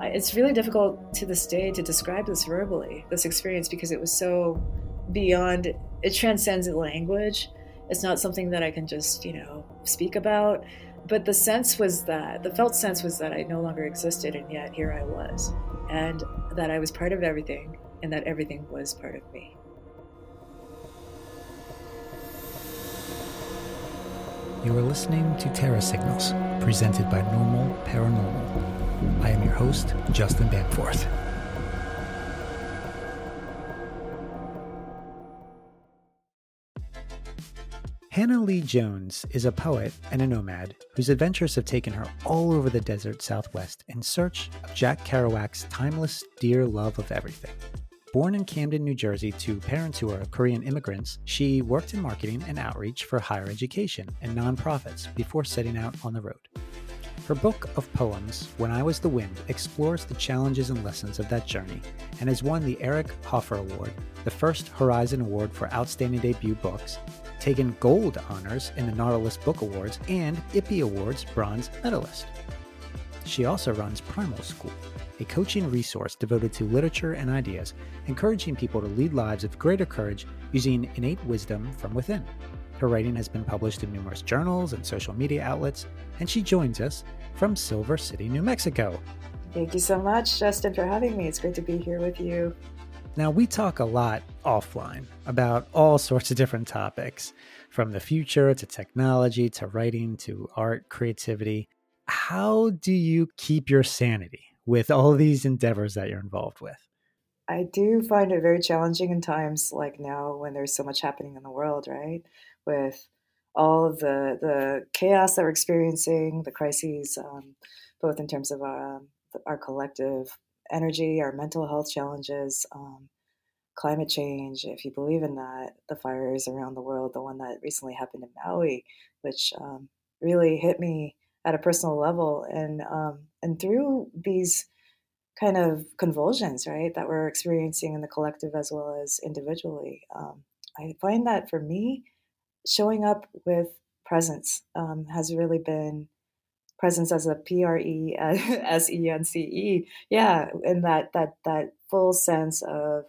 It's really difficult to this day to describe this verbally, this experience, because it was so beyond, it transcends language. It's not something that I can just, you know, speak about. But the sense was that, the felt sense was that I no longer existed, and yet here I was. And that I was part of everything, and that everything was part of me. You are listening to Terra Signals, presented by Normal Paranormal. I am your host, Justin Bamforth. Hannah Lee Jones is a poet and a nomad whose adventures have taken her all over the desert southwest in search of Jack Kerouac's timeless dear love of everything. Born in Camden, New Jersey, to parents who are Korean immigrants, she worked in marketing and outreach for higher education and nonprofits before setting out on the road. Her book of poems, When I Was the Wind, explores the challenges and lessons of that journey and has won the Eric Hoffer Award, the first Horizon Award for Outstanding Debut Books, taken gold honors in the Nautilus Book Awards and IPPY Awards bronze medalist. She also runs Primal School, a coaching resource devoted to literature and ideas, encouraging people to lead lives of greater courage using innate wisdom from within. Her writing has been published in numerous journals and social media outlets, and she joins us from Silver City, New Mexico. Thank you so much, Justin, for having me. It's great to be here with you. Now, we talk a lot offline about all sorts of different topics, from the future to technology to writing to art, creativity. How do you keep your sanity with all these endeavors that you're involved with? I do find it very challenging in times like now when there's so much happening in the world, right? With all of the the chaos that we're experiencing, the crises, um, both in terms of our, our collective energy, our mental health challenges, um, climate change, if you believe in that, the fires around the world, the one that recently happened in Maui, which um, really hit me at a personal level, and um, and through these kind of convulsions, right, that we're experiencing in the collective as well as individually. Um, I find that for me, showing up with presence um, has really been presence as a P R E S E N C E. Yeah, and that that that full sense of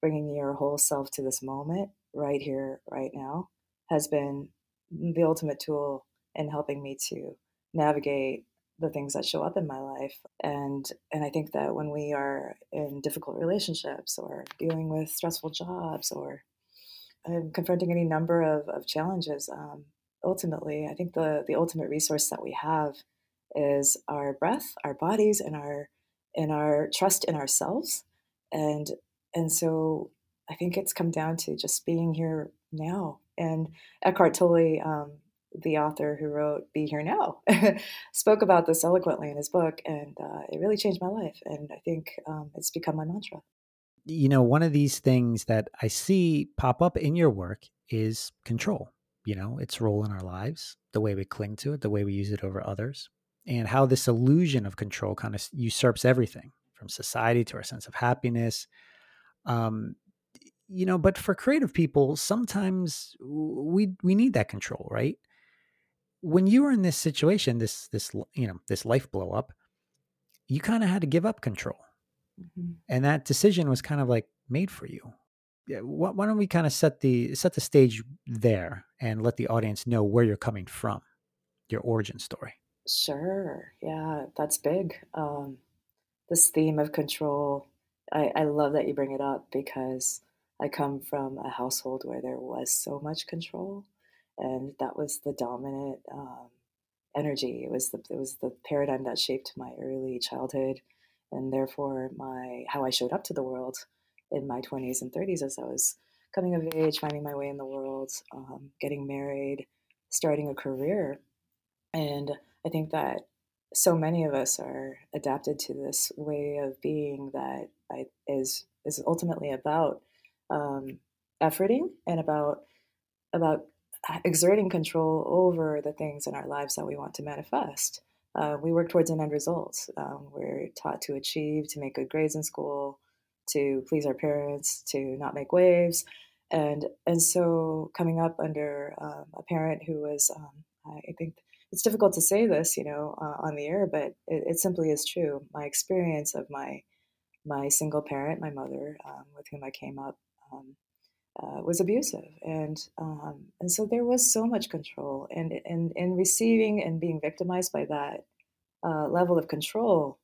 bringing your whole self to this moment, right here, right now, has been the ultimate tool in helping me to navigate the things that show up in my life and and i think that when we are in difficult relationships or dealing with stressful jobs or um, confronting any number of, of challenges um, ultimately i think the the ultimate resource that we have is our breath our bodies and our and our trust in ourselves and and so i think it's come down to just being here now and eckhart tolle um, the author who wrote Be Here Now, spoke about this eloquently in his book, and uh, it really changed my life. And I think um, it's become my mantra. You know, one of these things that I see pop up in your work is control. You know, its role in our lives, the way we cling to it, the way we use it over others, and how this illusion of control kind of usurps everything from society to our sense of happiness. Um, you know, but for creative people, sometimes we we need that control, right? when you were in this situation, this this you know this life blow up, you kind of had to give up control, mm-hmm. and that decision was kind of like made for you. Why don't we kind of set the set the stage there and let the audience know where you're coming from, your origin story. Sure. Yeah, that's big. Um, this theme of control, I, I love that you bring it up because I come from a household where there was so much control and that was the dominant um, energy. It was the it was the paradigm that shaped my early childhood, and therefore my how I showed up to the world in my twenties and thirties as I was coming of age, finding my way in the world, um, getting married, starting a career, and I think that so many of us are adapted to this way of being that I, is is ultimately about um, efforting and about about exerting control over the things in our lives that we want to manifest. Uh, we work towards an end result. Um, we're taught to achieve, to make good grades in school, to please our parents, to not make waves, and and so coming up under um, a parent who was, um, I think, it's difficult to say this, you know, uh, on the air, but it, it, simply is true. My experience of my my single parent, my mother, um, with whom I came up, um, uh, was abusive, and um, and so there was so much control, and and in receiving and being victimized by that uh, level of control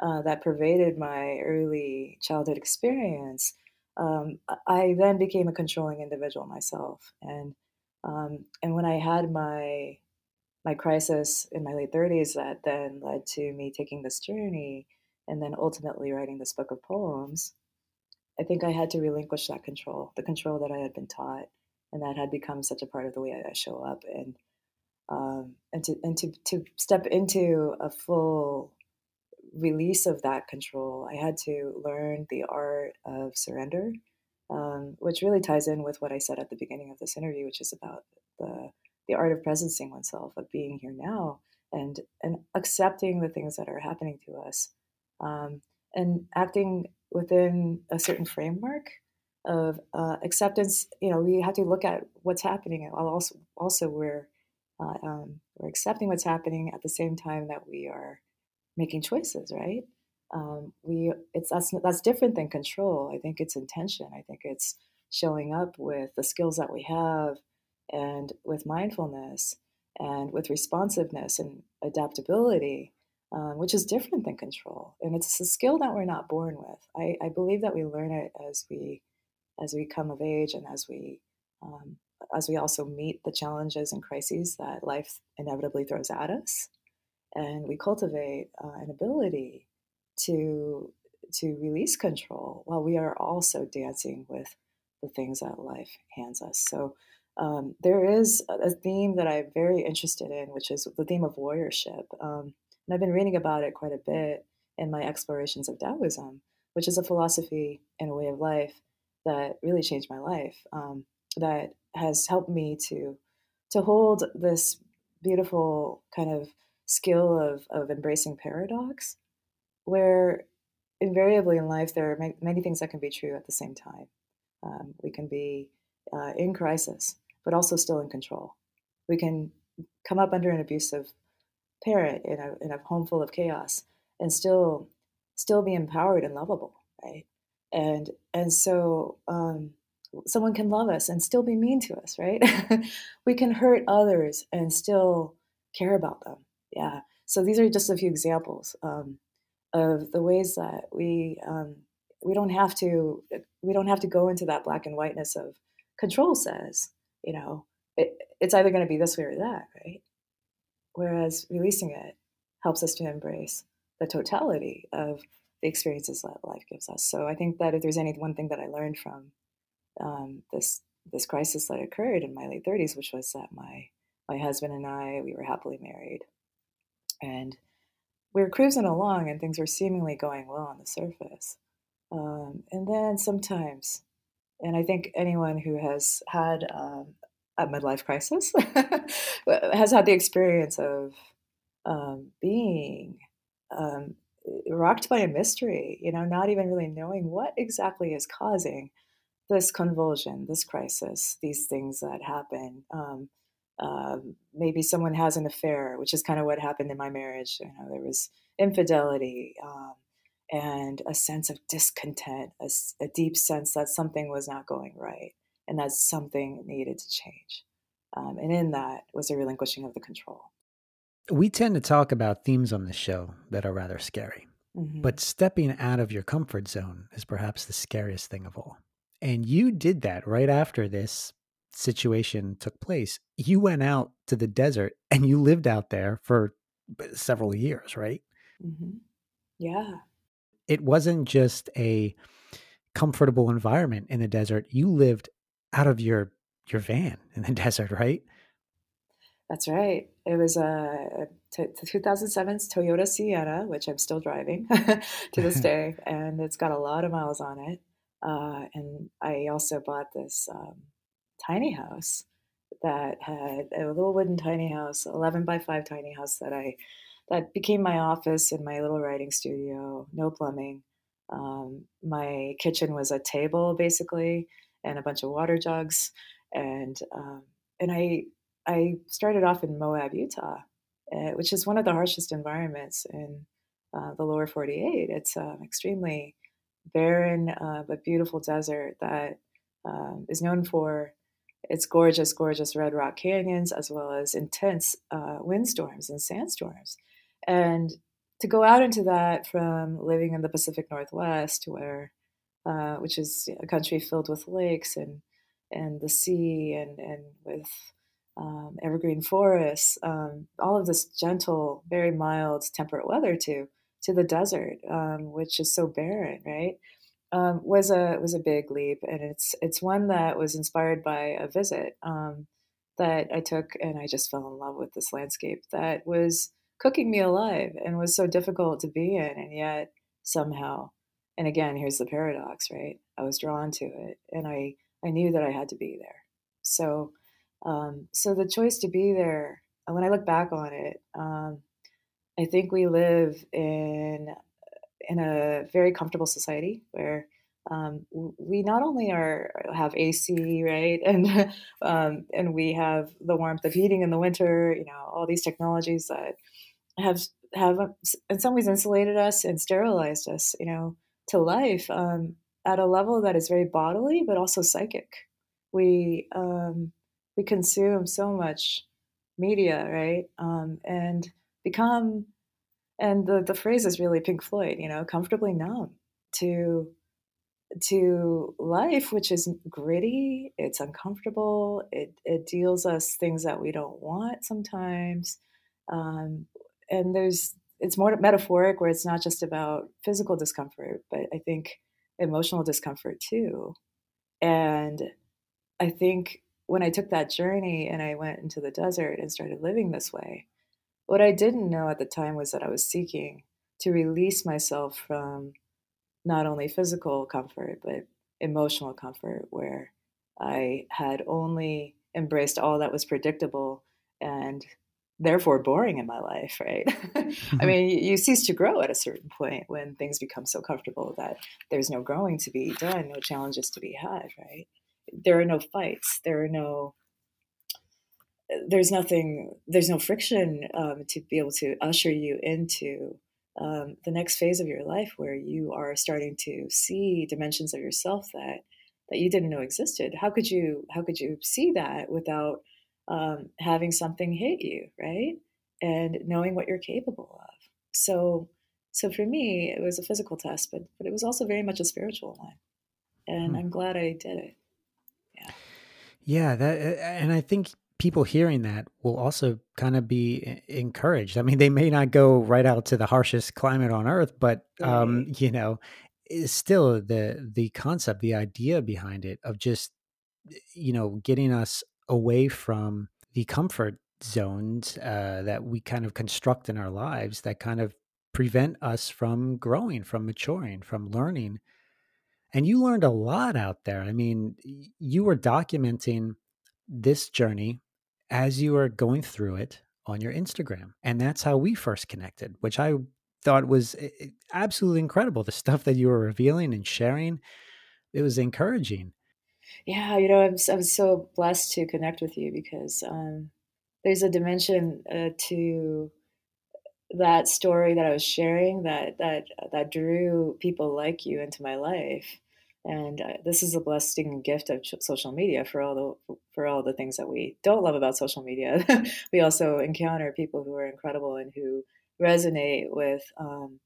uh, that pervaded my early childhood experience, um, I then became a controlling individual myself, and um, and when I had my my crisis in my late 30s, that then led to me taking this journey, and then ultimately writing this book of poems. I think I had to relinquish that control, the control that I had been taught, and that had become such a part of the way I show up, and um, and to and to to step into a full release of that control, I had to learn the art of surrender, um, which really ties in with what I said at the beginning of this interview, which is about the the art of presencing oneself, of being here now, and and accepting the things that are happening to us, um, and acting within a certain framework of uh, acceptance. You know, we have to look at what's happening, and also also we're uh, um, we're accepting what's happening at the same time that we are making choices, right? Um, we it's that's that's different than control. I think it's intention. I think it's showing up with the skills that we have and with mindfulness and with responsiveness and adaptability, um, which is different than control. And it's a skill that we're not born with. I, I believe that we learn it as we as we come of age and as we um, as we also meet the challenges and crises that life inevitably throws at us, and we cultivate uh, an ability to to release control while we are also dancing with the things that life hands us. So um, there is a theme that I'm very interested in, which is the theme of warriorship. Um, and I've been reading about it quite a bit in my explorations of Taoism, which is a philosophy and a way of life that really changed my life. Um, that has helped me to to hold this beautiful kind of skill of of embracing paradox, where invariably in life there are many things that can be true at the same time. Um, we can be uh, in crisis but also still in control. We can come up under an abusive parent in a, in a home full of chaos and still still be empowered and lovable, right? And and so um, someone can love us and still be mean to us, right? we can hurt others and still care about them. Yeah. So these are just a few examples um, of the ways that we um, we don't have to we don't have to go into that black and whiteness of control says you know, it, it's either going to be this way or that, right? Whereas releasing it helps us to embrace the totality of the experiences that life gives us. So I think that if there's any one thing that I learned from um, this this crisis that occurred in my late 30s, which was that my my husband and I we were happily married, and we were cruising along, and things were seemingly going well on the surface. Um, and then sometimes and I think anyone who has had um, a midlife crisis has had the experience of um, being um, rocked by a mystery, you know, not even really knowing what exactly is causing this convulsion, this crisis, these things that happen. Um, uh, maybe someone has an affair, which is kind of what happened in my marriage. You know, there was infidelity. Um, and a sense of discontent, a, a, deep sense that something was not going right and that something needed to change. Um, and in that was a relinquishing of the control. We tend to talk about themes on the show that are rather scary, mm-hmm. but stepping out of your comfort zone is perhaps the scariest thing of all. And you did that right after this situation took place. You went out to the desert and you lived out there for several years, right? Mm-hmm. Yeah it wasn't just a comfortable environment in the desert. You lived out of your your van in the desert, right? That's right. It was a, t- 2007's Toyota Sienna, which I'm still driving to this day, and it's got a lot of miles on it. Uh, and I also bought this um, tiny house that had a little wooden tiny house, 11 by 5 tiny house that I that became my office and my little writing studio. No plumbing. Um, my kitchen was a table basically, and a bunch of water jugs, and um, and I I started off in Moab, Utah, uh, which is one of the harshest environments in uh, the lower 48. It's um, extremely barren uh, but beautiful desert that um, is known for its gorgeous, gorgeous red rock canyons as well as intense uh, windstorms and sandstorms. And to go out into that from living in the Pacific Northwest, where uh, which is a country filled with lakes and and the sea and and with um, evergreen forests, um, all of this gentle, very mild, temperate weather to to the desert, um, which is so barren, right? Um, was a was a big leap, and it's it's one that was inspired by a visit um, that I took, and I just fell in love with this landscape that was cooking me alive and was so difficult to be in, and yet somehow, and again, here's the paradox, right? I was drawn to it, and I I knew that I had to be there. So, um, so the choice to be there, when I look back on it, um, I think we live in in a very comfortable society where um, we not only are have AC, right, and um, and we have the warmth of heating in the winter. You know, all these technologies that have have in some ways insulated us and sterilized us. You know, to life um, at a level that is very bodily, but also psychic. We um, we consume so much media, right, um, and become and the, the phrase is really Pink Floyd, you know, comfortably numb to to life, which is gritty, it's uncomfortable, it it deals us things that we don't want sometimes. Um, and there's it's more metaphoric where it's not just about physical discomfort, but I think emotional discomfort too. And I think when I took that journey and I went into the desert and started living this way, what I didn't know at the time was that I was seeking to release myself from not only physical comfort, but emotional comfort, where I had only embraced all that was predictable and therefore boring in my life, right? I mm-hmm. mean, you cease to grow at a certain point when things become so comfortable that there's no growing to be done, no challenges to be had, right? There are no fights, there are no there's nothing, there's no friction um, to be able to usher you into um, the next phase of your life where you are starting to see dimensions of yourself that that you didn't know existed. How could you how could you see that without um, having something hit you, right? And knowing what you're capable of. So so for me, it was a physical test, but but it was also very much a spiritual one, and hmm. I'm glad I did it. Yeah. Yeah, that and I think people hearing that will also kind of be encouraged. I mean, they may not go right out to the harshest climate on earth, but um, you know, still the the concept, the idea behind it of just you know getting us away from the comfort zones uh, that we kind of construct in our lives that kind of prevent us from growing, from maturing, from learning. And you learned a lot out there. I mean, you were documenting this journey as you were going through it on your Instagram. And that's how we first connected, which I thought was eh, eh, absolutely incredible. The stuff that you were revealing and sharing, it was encouraging. Yeah, you know, I'm, I'm so blessed to connect with you because um, there's a dimension uh, to that story that I was sharing that that that drew people like you into my life and uh, this is a blessing and gift of social media for all the for all the things that we don't love about social media. we also encounter people who are incredible and who resonate with um,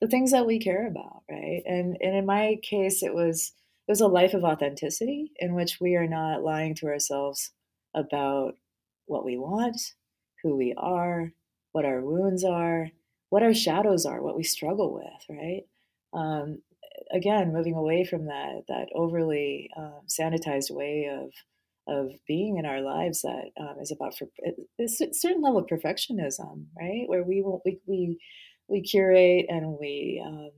the things that we care about, right? And and in my case, it was it was a life of authenticity in which we are not lying to ourselves about what we want, who we are, what our wounds are, what our shadows are, what we struggle with, right? Um, again moving away from that that overly um, sanitized way of of being in our lives that um, is about for a certain level of perfectionism, right? Where we we we we curate and we um,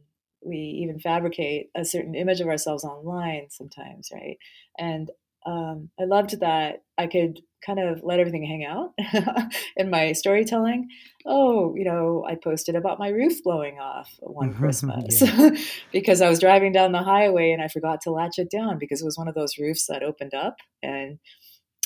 we even fabricate a certain image of ourselves online sometimes, right? And um, I loved that I could kind of let everything hang out in my storytelling. Oh, you know, I posted about my roof blowing off one Christmas because I was driving down the highway and I forgot to latch it down because it was one of those roofs that opened up and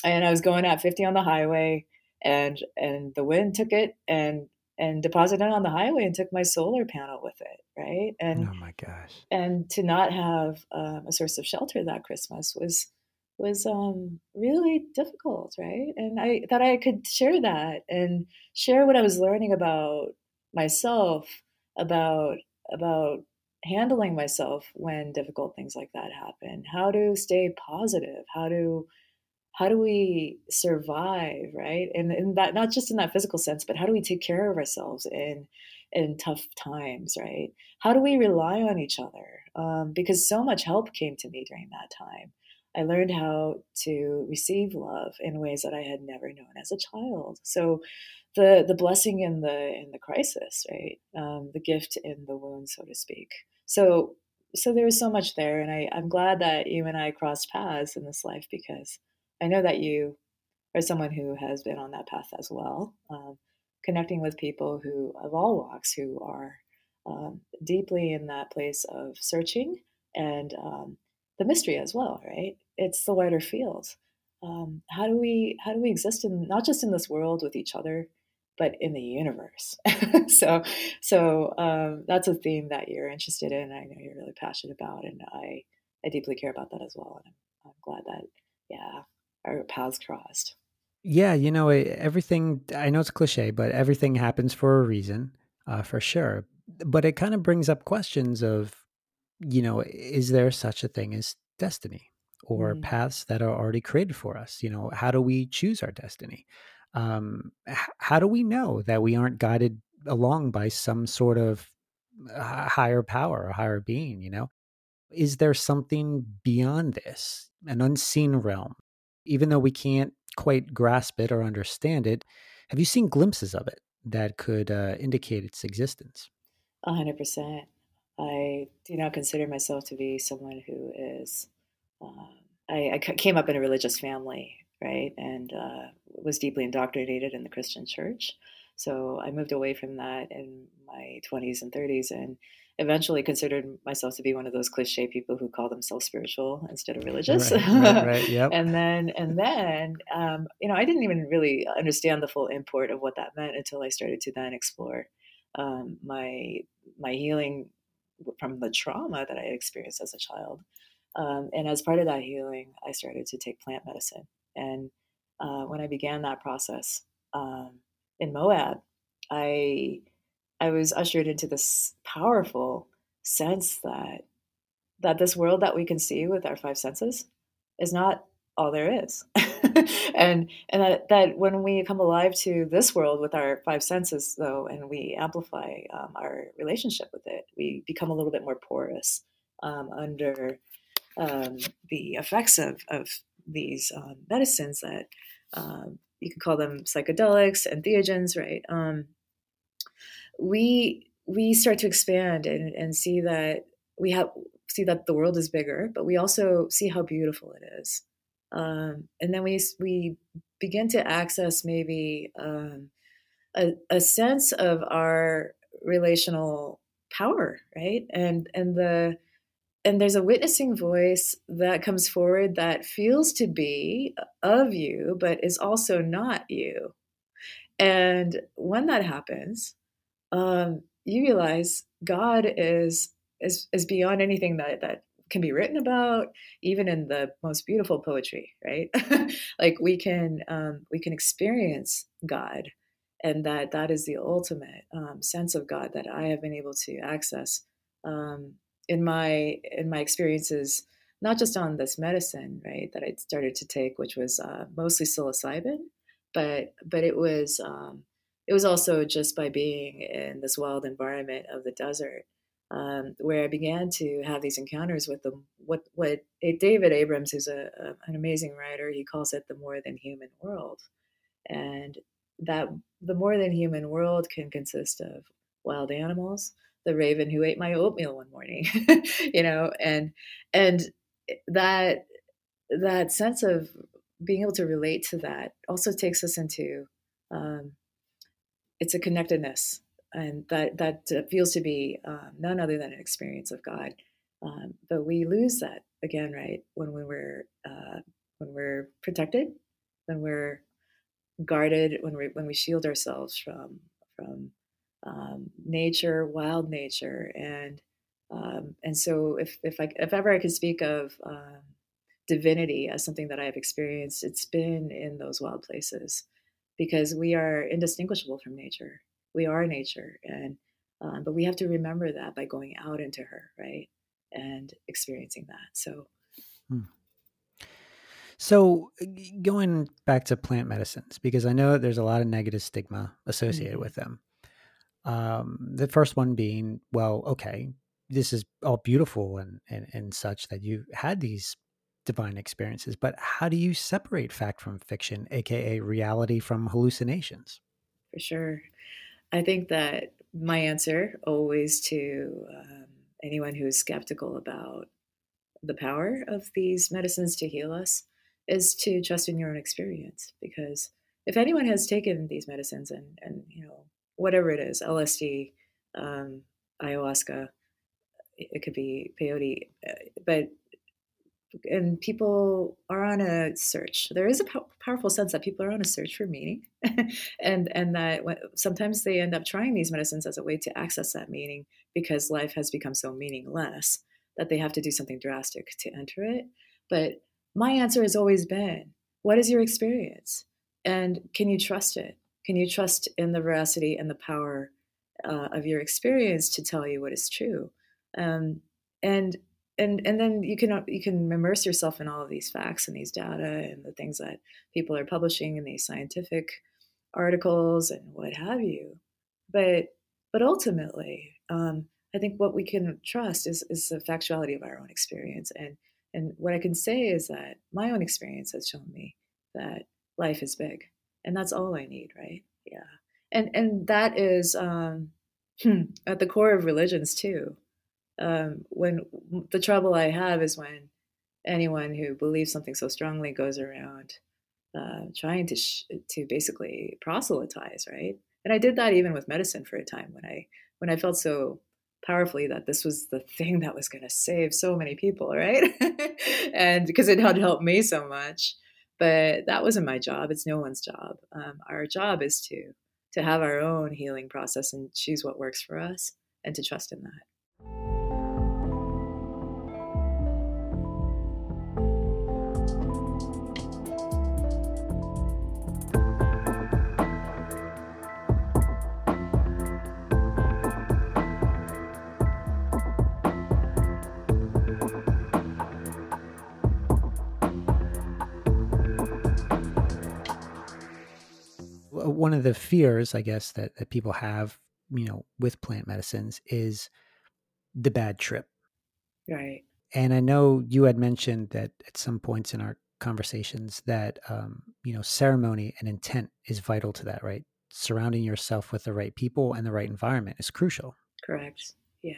and I was going at 50 on the highway and and the wind took it and and deposited it on the highway and took my solar panel with it, right? And oh my gosh, and to not have um, a source of shelter that Christmas was was um, really difficult, right? And I thought I could share that and share what I was learning about myself, about about handling myself when difficult things like that happen, how to stay positive, how to how do we survive, right? And in that not just in that physical sense, but how do we take care of ourselves in in tough times, right? How do we rely on each other? Um, because so much help came to me during that time. I learned how to receive love in ways that I had never known as a child. So the the blessing in the in the crisis, right? Um, the gift in the wound, so to speak. So so there was so much there, and I, I'm glad that you and I crossed paths in this life because I know that you are someone who has been on that path as well, um, connecting with people who of all walks who are um, deeply in that place of searching and um, the mystery as well, right? It's the wider field. Um, how do we how do we exist in not just in this world with each other, but in the universe? so so um, that's a theme that you're interested in. I know you're really passionate about, and I I deeply care about that as well. And I'm, I'm glad that yeah our paths crossed. Yeah, you know everything. I know it's cliche, but everything happens for a reason, uh, for sure. But it kind of brings up questions of you know, is there such a thing as destiny or mm. paths that are already created for us? You know, how do we choose our destiny? Um, h- how do we know that we aren't guided along by some sort of uh, higher power or higher being? You know, is there something beyond this, an unseen realm? Even though we can't quite grasp it or understand it, have you seen glimpses of it that could uh, indicate its existence? A hundred percent. I do not consider myself to be someone who is. Uh, I, I, came up in a religious family, right, and uh, was deeply indoctrinated in the Christian church. So I moved away from that in my 20s and 30s, and eventually considered myself to be one of those cliche people who call themselves spiritual instead of religious. Right, right, right yep. and then, and then, um, you know, I didn't even really understand the full import of what that meant until I started to then explore um, my my healing from the trauma that I experienced as a child. Um, and as part of that healing, I started to take plant medicine. And uh, when I began that process um, in Moab, I I was ushered into this powerful sense that that this world that we can see with our five senses is not all there is. and and that, that when we come alive to this world with our five senses, though, and we amplify um, our relationship with it, we become a little bit more porous um, under um, the effects of, of these um, medicines that um, you can call them psychedelics and entheogens, right? We we start to expand and, and see that we have see that the world is bigger, but we also see how beautiful it is. Um, and then we we begin to access maybe um, a, a sense of our relational power, right? And and the and there's a witnessing voice that comes forward that feels to be of you, but is also not you. And when that happens, um, you realize God is is is beyond anything that that can be written about even in the most beautiful poetry right? Like we can um, we can experience god and that that is the ultimate um, sense of god that i have been able to access um, in my in my experiences not just on this medicine right that i started to take which was uh, mostly psilocybin but but it was um, it was also just by being in this wild environment of the desert um, where I began to have these encounters with them. What what David Abrams, who's a, a, an amazing writer, he calls it the more than human world, and that the more than human world can consist of wild animals, the raven who ate my oatmeal one morning, you know, and and that that sense of being able to relate to that also takes us into um, it's a connectedness and that that feels to be um, none other than an experience of God. Um, but we lose that again, right? When we are uh, when we're protected, when we're guarded when we when we shield ourselves from from um, nature, wild nature, and um, and so if if I if ever I could speak of um, divinity as something that I have experienced, it's been in those wild places because we are indistinguishable from nature. We are nature, and um, but we have to remember that by going out into her, right, and experiencing that. So. Hmm. So, going back to plant medicines, because I know there's a lot of negative stigma associated mm-hmm. with them. Um, the first one being, well, okay, this is all beautiful and, and, and such that you had these divine experiences, but how do you separate fact from fiction, aka reality from hallucinations? For sure. I think that my answer always to um, anyone who is skeptical about the power of these medicines to heal us is to trust in your own experience because if anyone has taken these medicines and and you know whatever it is lsd um, ayahuasca it could be peyote uh, but and people are on a search there is a po- powerful sense that people are on a search for meaning and and that when, sometimes they end up trying these medicines as a way to access that meaning because life has become so meaningless that they have to do something drastic to enter it but my answer has always been what is your experience? And can you trust it? Can you trust in the veracity and the power uh, of your experience to tell you what is true? Um, and and and then you can you can immerse yourself in all of these facts and these data and the things that people are publishing in these scientific articles and what have you. But but ultimately, um, I think what we can trust is is the factuality of our own experience and and what I can say is that my own experience has shown me that life is big, and that's all I need, right? Yeah, and and that is um, at the core of religions too. Um, when the trouble I have is when anyone who believes something so strongly goes around uh, trying to sh- to basically proselytize, right? And I did that even with medicine for a time when I when I felt so powerfully that this was the thing that was going to save so many people, right? and because it had helped me so much. But that wasn't my job. It's no one's job. Um, our job is to to have our own healing process and choose what works for us and to trust in that. One of the fears, I guess, that, that people have, you know, with plant medicines is the bad trip. Right. And I know you had mentioned that at some points in our conversations that, um, you know, ceremony and intent is vital to that, right? Surrounding yourself with the right people and the right environment is crucial. Correct. Yeah.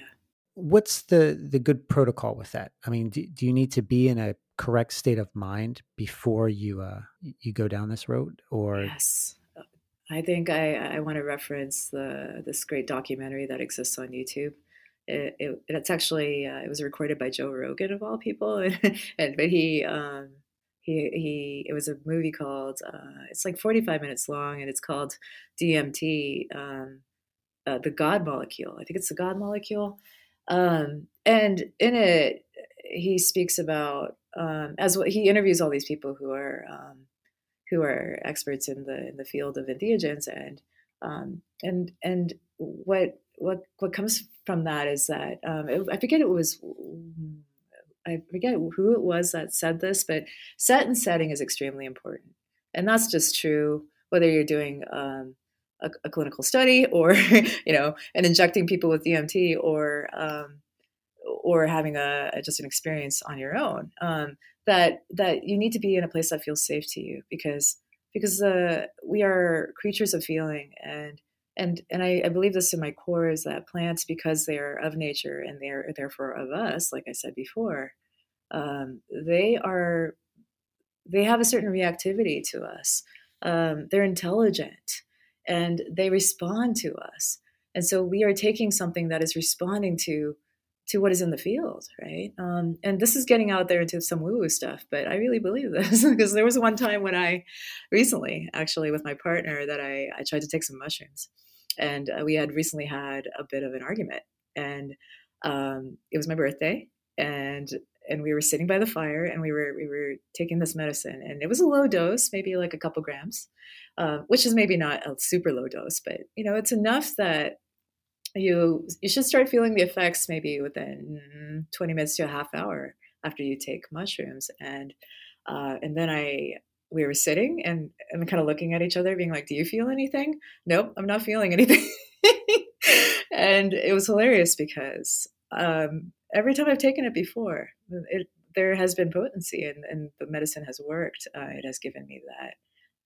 What's the the good protocol with that? I mean, do, do you need to be in a correct state of mind before you uh you go down this road or yes I think I, I want to reference the this great documentary that exists on YouTube. It, it, it's actually uh, it was recorded by Joe Rogan of all people, and, but he um, he he it was a movie called uh, it's like 45 minutes long, and it's called DMT, um, uh, the God molecule. I think it's the God molecule, um, and in it he speaks about um, as well, he interviews all these people who are um, who are experts in the in the field of entheogens and um, and and what what what comes from that is that um, it, I forget it was I forget who it was that said this, but set and setting is extremely important, and that's just true whether you're doing um, a, a, clinical study or you know and injecting people with DMT or um, or having a, just an experience on your own. Um, that that you need to be in a place that feels safe to you because because uh, we are creatures of feeling and and and I, I, believe this in my core is that plants because they are of nature and they are therefore of us like i said before um, they are they have a certain reactivity to us um, they're intelligent and they respond to us and so we are taking something that is responding to to what is in the field, right? Um, and this is getting out there into some woo woo stuff, but I really believe this because there was one time when I recently, actually, with my partner, that I, I tried to take some mushrooms. And uh, we had recently had a bit of an argument. And um, it was my birthday. And and we were sitting by the fire and we were we were taking this medicine and it was a low dose maybe like a couple grams uh, which is maybe not a super low dose but you know it's enough that you you should start feeling the effects maybe within 20 minutes to a half hour after you take mushrooms. And uh, and then i we were sitting and and kind of looking at each other being like do you feel anything? Nope i'm not feeling anything. And it was hilarious because um, every time i've taken it before it there has been potency and, and the medicine has worked. Uh, it has given me that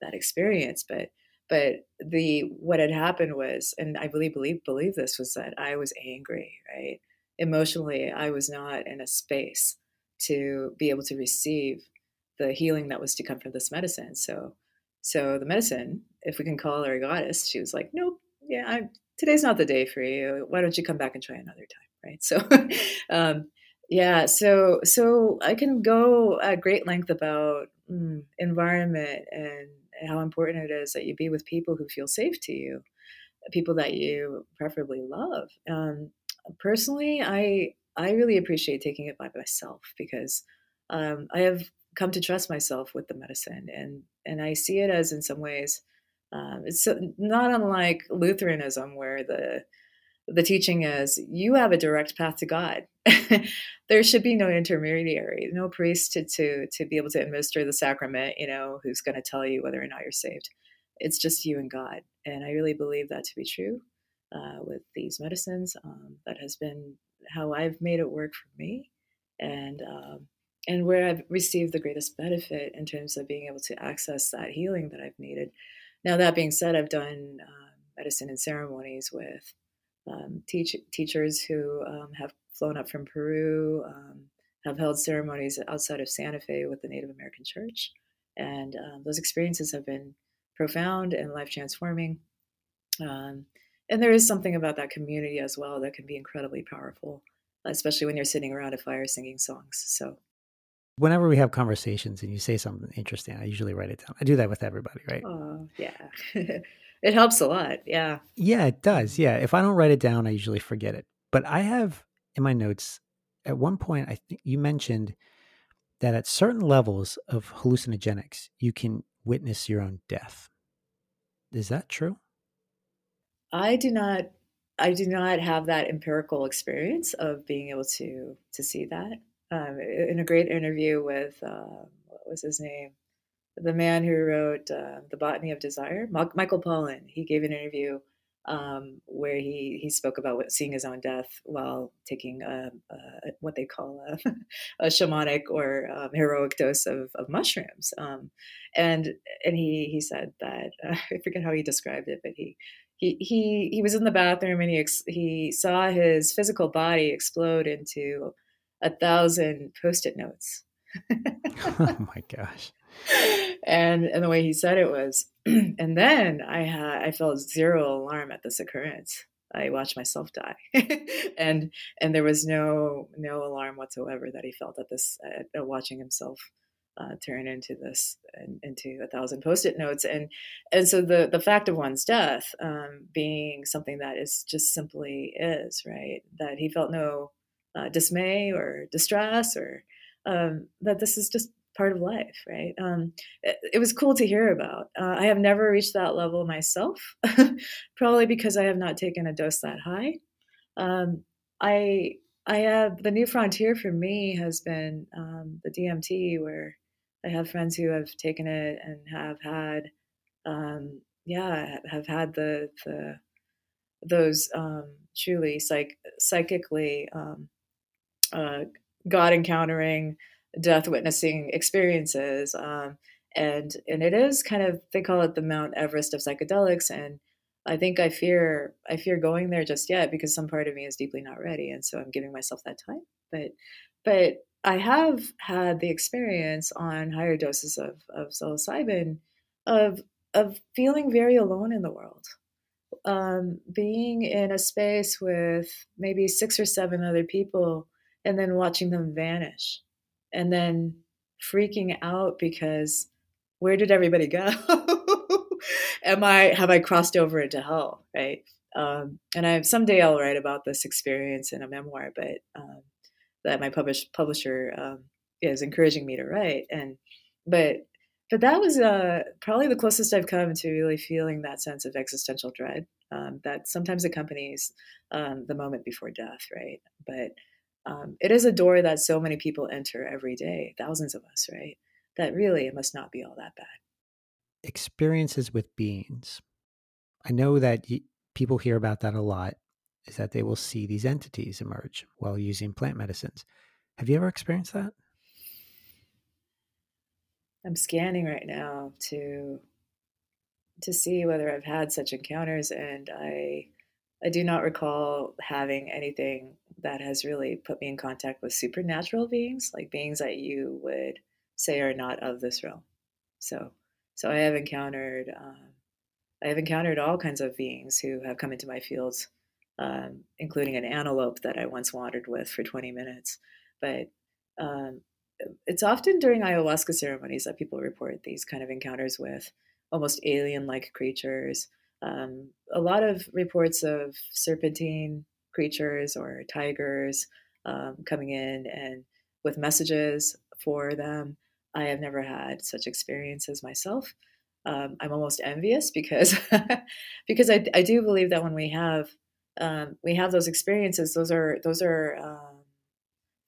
that experience. But but the what had happened was and i believe believe believe this was that i was angry right? Emotionally i was not in a space to be able to receive the healing that was to come from this medicine so so the medicine if we can call her a goddess she was like nope yeah I, today's not the day for you why don't you come back and try another time right? So um, yeah so so i can go at great length about mm, environment and how important it is that you be with people who feel safe to you, people that you preferably love. Um, personally, I I really appreciate taking it by myself because um, I have come to trust myself with the medicine, and and I see it as in some ways. Um, it's not unlike Lutheranism, where the the teaching is you have a direct path to God. there should be no intermediary, no priest to, to to be able to administer the sacrament, you know, who's going to tell you whether or not you're saved. It's just you and God. And I really believe that to be true uh, with these medicines. Um, that has been how I've made it work for me. And um, and where I've received the greatest benefit in terms of being able to access that healing that I've needed. Now, that being said, I've done uh, medicine and ceremonies with um, teach, teachers who um, have flown up from Peru, um, have held ceremonies outside of Santa Fe with the Native American Church. And um, those experiences have been profound and life transforming. Um, and there is something about that community as well that can be incredibly powerful, especially when you're sitting around a fire singing songs. So, whenever we have conversations and you say something interesting, I usually write it down. I do that with everybody, right? Oh, yeah. it helps a lot. Yeah. Yeah, it does. Yeah. If I don't write it down, I usually forget it. But I have in my notes at one point, I think you mentioned that at certain levels of hallucinogenics, you can witness your own death. Is that true? I do not. I do not have that empirical experience of being able to to see that. Um, in a great interview with uh, what was his name, the man who wrote uh, The Botany of Desire, Michael Pollan, he gave an interview um, where he, he spoke about what, seeing his own death while taking a, a, what they call a, a shamanic or um, heroic dose of, of mushrooms. Um, and and he, he said that, uh, I forget how he described it, but he, he, he, he was in the bathroom and he, ex- he saw his physical body explode into a thousand post-it notes. oh my gosh and and the way he said it was, and then I had I felt zero alarm at this occurrence. I watched myself die, and and there was no no alarm whatsoever that he felt at this at watching himself uh, turn into this into a thousand post-it notes. And and so the the fact of one's death um, being something that is just simply is right? That he felt no uh, dismay or distress or um, that this is just part of life, right? Um, it, it, was cool to hear about. Uh, I have never reached that level myself, probably because I have not taken a dose that high. Um, I I have the new frontier for me has been um, the DMT, where I have friends who have taken it and have had, um, yeah, have had the the those um, truly psych psychically um, uh, God encountering death witnessing experiences. Um, and and it is kind of they call it the Mount Everest of psychedelics. And I think I fear I fear going there just yet because some part of me is deeply not ready, and so I'm giving myself that time. But but I have had the experience on higher doses of, of psilocybin of of feeling very alone in the world um, being in a space with maybe six or seven other people and then watching them vanish and then freaking out because where did everybody go? Am I have I crossed over into hell? Right. Um, and I someday I'll write about this experience in a memoir, but um, that my publish, publisher um, is encouraging me to write. And but but that was uh, probably the closest I've come to really feeling that sense of existential dread um, that sometimes accompanies um, the moment before death, right? But um, it is a door that so many people enter every day, thousands of us, right? That really it must not be all that bad. Experiences with beings. I know that y- people hear about that a lot, is that they will see these entities emerge while using plant medicines. Have you ever experienced that? I'm scanning right now to to see whether I've had such encounters, and I I do not recall having anything that has really put me in contact with supernatural beings, like beings that you would say are not of this realm. So, so I have encountered, um, I have encountered all kinds of beings who have come into my fields, um, including an antelope that I once wandered with for 20 minutes. But um, it's often during ayahuasca ceremonies that people report these kind of encounters with almost alien-like creatures. Um, a lot of reports of serpentine creatures or tigers um, coming in and with messages for them. I have never had such experiences myself. Um, I'm almost envious because because I, I do believe that when we have um, we have those experiences, those are those are um,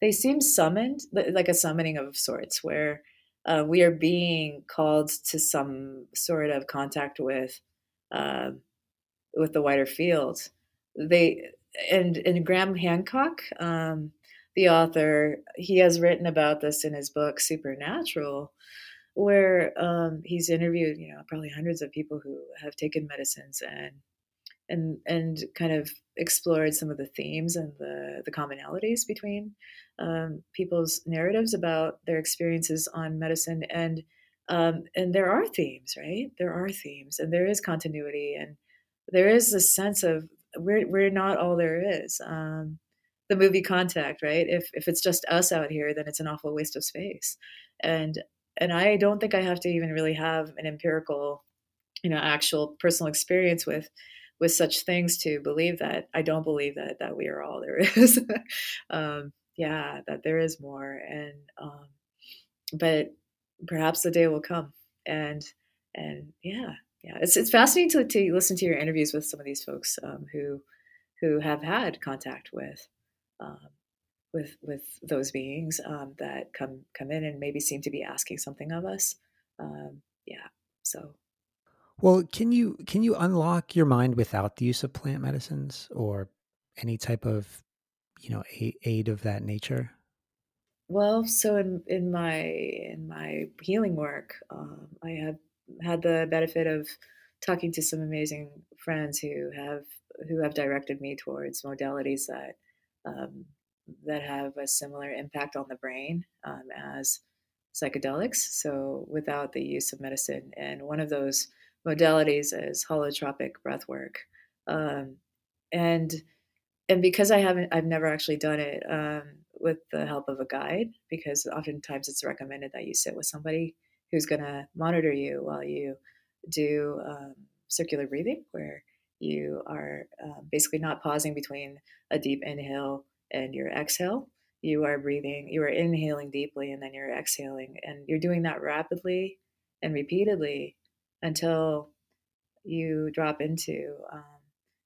they seem summoned like a summoning of sorts where uh, we are being called to some sort of contact with uh, with the wider field. They and and Graham Hancock, um, the author, he has written about this in his book Supernatural, where um, he's interviewed you know probably hundreds of people who have taken medicines and and and kind of explored some of the themes and the the commonalities between um, people's narratives about their experiences on medicine and um, and there are themes right? There are themes and there is continuity and there is a sense of we're we're not all there is um, the movie contact right? If if it's just us out here then it's an awful waste of space. And and i don't think i have to even really have an empirical you know actual personal experience with with such things to believe that. I don't believe that that we are all there is. um, yeah, that there is more, and um, but perhaps the day will come, and and yeah, yeah, it's it's fascinating to to listen to your interviews with some of these folks um, who who have had contact with. Um, with with those beings um, that come come in and maybe seem to be asking something of us, um, yeah. So well, can you can you unlock your mind without the use of plant medicines or any type of you know aid of that nature? Well, so in in my in my healing work, um, I have had the benefit of talking to some amazing friends who have who have directed me towards modalities that um, that have a similar impact on the brain um, as psychedelics. So without the use of medicine, and one of those modalities is holotropic breath work. Um, and and because I haven't, I've never actually done it um, with the help of a guide, because oftentimes it's recommended that you sit with somebody who's going to monitor you while you do um, circular breathing, where you are uh, basically not pausing between a deep inhale and your exhale. You are breathing, you are inhaling deeply, and then you're exhaling, and you're doing that rapidly and repeatedly until you drop into um,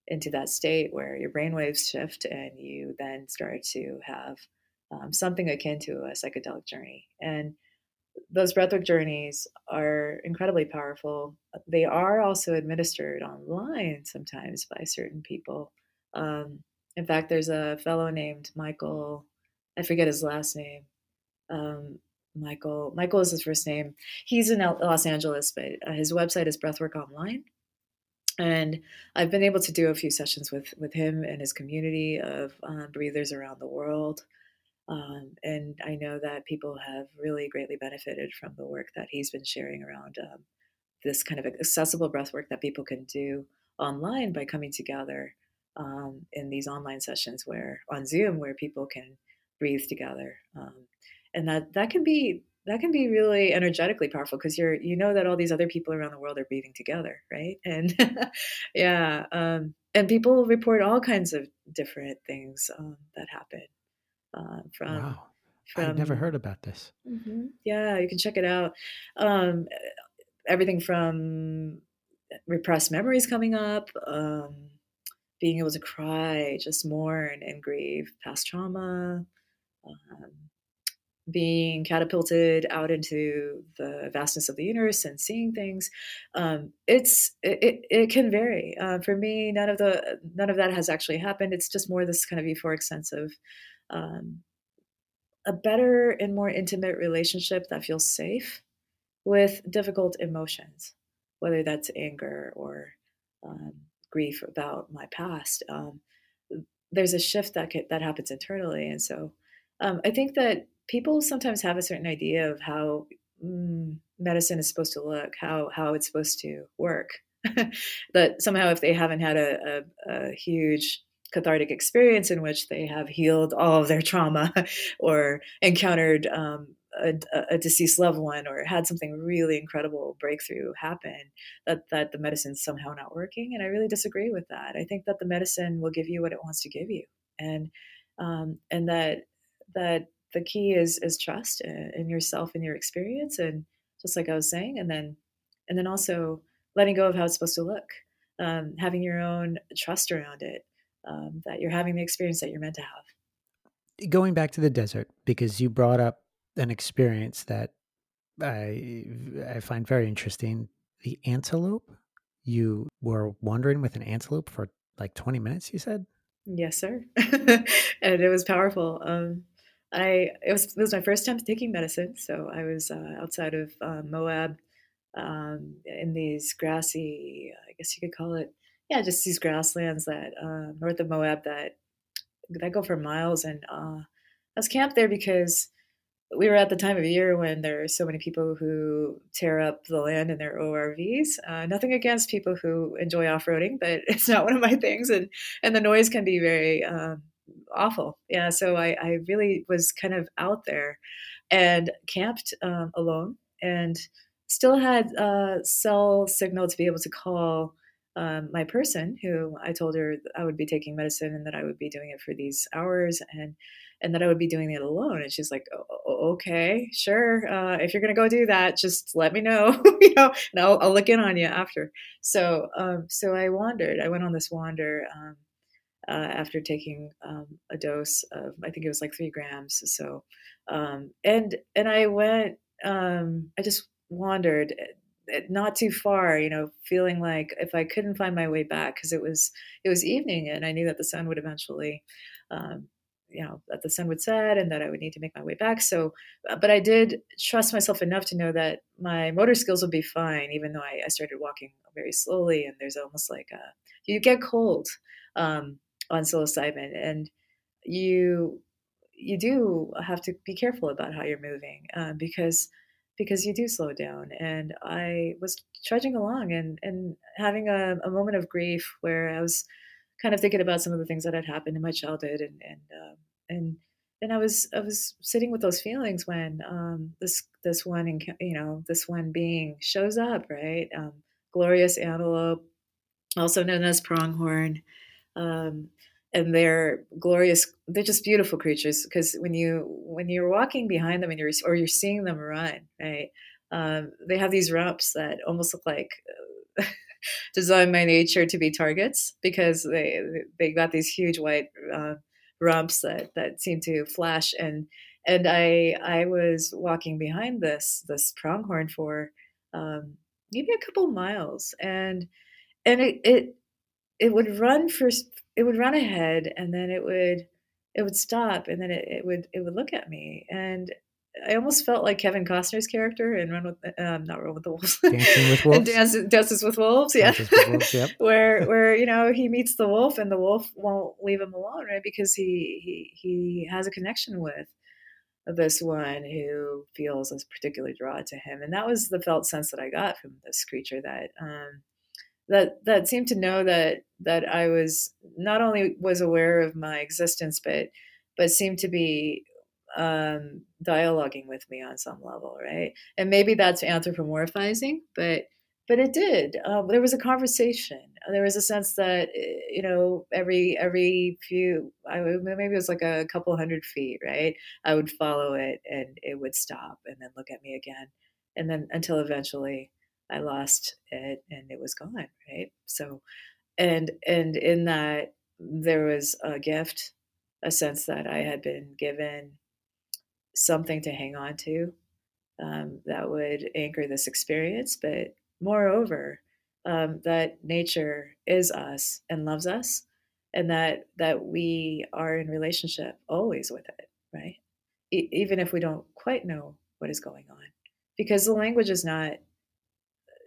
into that state where your brain waves shift and you then start to have um, something akin to a psychedelic journey. And those breathwork journeys are incredibly powerful. They are also administered online sometimes by certain people. Um, in fact, there's a fellow named Michael, I forget his last name, um, Michael. Michael is his first name. He's in Los Angeles, but uh, his website is Breathwork Online. And I've been able to do a few sessions with with him and his community of um, breathers around the world. Um, and I know that people have really greatly benefited from the work that he's been sharing around um, this kind of accessible breath work that people can do online by coming together um, in these online sessions where on Zoom where people can breathe together, um, and that that can be that can be really energetically powerful because you're you know that all these other people around the world are breathing together, right? And yeah, um, and people report all kinds of different things um, that happen uh, from. Wow. From, I've never heard about this. Mm-hmm, yeah, you can check it out. Um, everything from repressed memories coming up, um, being able to cry, just mourn and grieve past trauma, um, being catapulted out into the vastness of the universe and seeing things. Um, it's it, it can vary. Uh, for me, none of the none of that has actually happened. It's just more this kind of euphoric sense of um, a better and more intimate relationship that feels safe with difficult emotions, whether that's anger or um, grief about my past. Um, there's a shift that that happens internally, and so um, I think that people sometimes have a certain idea of how mm, medicine is supposed to look, how how it's supposed to work. that somehow, if they haven't had a, a, a huge cathartic experience in which they have healed all of their trauma or encountered um, a, a, deceased loved one or had something really incredible breakthrough happen that that the medicine's somehow not working and i really disagree with that. I think that the medicine will give you what it wants to give you and um, and that that the key is is trust in yourself and your experience and just like i was saying and then and then also letting go of how it's supposed to look um, having your own trust around it um, that you're having the experience that you're meant to have. Going back to the desert because you brought up an experience that i i find very interesting. The antelope? You were wandering with an antelope for like 20 minutes you said? Yes sir. And it was powerful um, I it was it was my first time taking medicine, so I was uh, outside of uh, Moab um, in these grassy, I guess you could call it, yeah, just these grasslands that uh, north of Moab that that go for miles. And uh, I was camped there because we were at the time of year when there are so many people who tear up the land in their ORVs. Uh, nothing against people who enjoy off roading, but it's not one of my things, and and the noise can be very um, awful. Yeah, so I, I really was kind of out there and camped um, alone and still had uh, cell signal to be able to call um, my person who I told her I would be taking medicine and that I would be doing it for these hours and and that I would be doing it alone. And she's like, oh, okay, sure. Uh, if you're to go do that, just let me know, you know, and I'll, I'll, look in on you after. So, um, so I wandered, I went on this wander, um, uh, after taking um, a dose of I think it was like three grams. So um, and and I went um, I just wandered not too far you know feeling like if i couldn't find my way back because it was it was evening and i knew that the sun would eventually um, you know that the sun would set and that i would need to make my way back. So uh, but i did trust myself enough to know that my motor skills would be fine even though i, I started walking very slowly and there's almost like a you get cold um, on psilocybin and you you do have to be careful about how you're moving uh, because because you do slow down and i was trudging along and and having a, a, moment of grief where i was kind of thinking about some of the things that had happened in my childhood and and uh, and and I was I was sitting with those feelings when um, this this one you know this one being shows up right? Um, glorious antelope also known as pronghorn um, and they're glorious they're just beautiful creatures because when you when you're walking behind them and you're or you're seeing them run right um, they have these rumps that almost look like designed by nature to be targets because they they got these huge white uh, rumps that that seem to flash. And and I I was walking behind this this pronghorn for um, maybe a couple miles and and it, it it would run for it would run ahead and then it would it would stop and then it, it would it would look at me and I almost felt like Kevin Costner's character in Run with um, not Run with the Wolves, Dancing with Wolves, Dance, Dances with Wolves, yeah, with wolves, yep. where where you know he meets the wolf and the wolf won't leave him alone, right? Because he he he has a connection with this one who feels a particular draw to him, and that was the felt sense that I got from this creature that um, that that seemed to know that that I was not only was aware of my existence, but but seemed to be um, dialoguing with me on some level, right? And maybe that's anthropomorphizing, but but it did. Um, there was a conversation. There was a sense that you know every every few, I maybe it was like a couple hundred feet, right? I would follow it, and it would stop, and then look at me again, and then until eventually I lost it, and it was gone, right? So, and and in that there was a gift, a sense that I had been given something to hang on to um, that would anchor this experience, but moreover, um, that nature is us and loves us, and that that we are in relationship always with it, right? E- even if we don't quite know what is going on, because the language is not.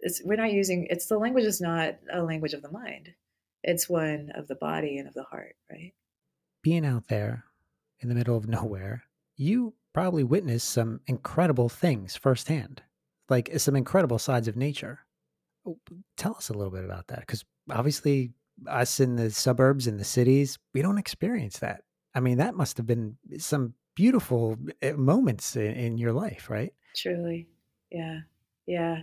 It's, we're not using it's the language is not a language of the mind. It's one of the body and of the heart right? Being out there in the middle of nowhere you probably witnessed some incredible things firsthand like some incredible sides of nature. Oh, tell us a little bit about that because obviously us in the suburbs and the cities we don't experience that. I mean that must have been some beautiful eh, moments in, in your life right? Truly. Yeah. Yeah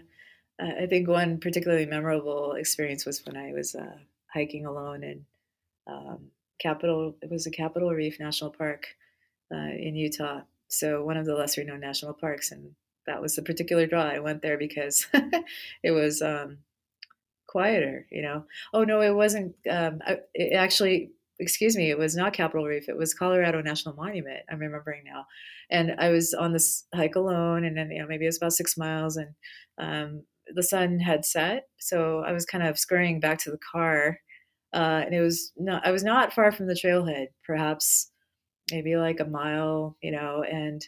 i think one particularly memorable experience was when i was uh, hiking alone in um, capital it was a capitol reef national park uh, in utah so one of the lesser known national parks and that was the particular draw. I went there because it was um, quieter, you know. Oh no, it wasn't. Um, it actually, excuse me, it was not Capitol Reef. It was Colorado National Monument. I'm remembering now, and I was on this hike alone, and then you know maybe it was about six miles, and um, the sun had set, so I was kind of scurrying back to the car, uh, and it was not. I was not far from the trailhead, perhaps maybe like a mile, you know, and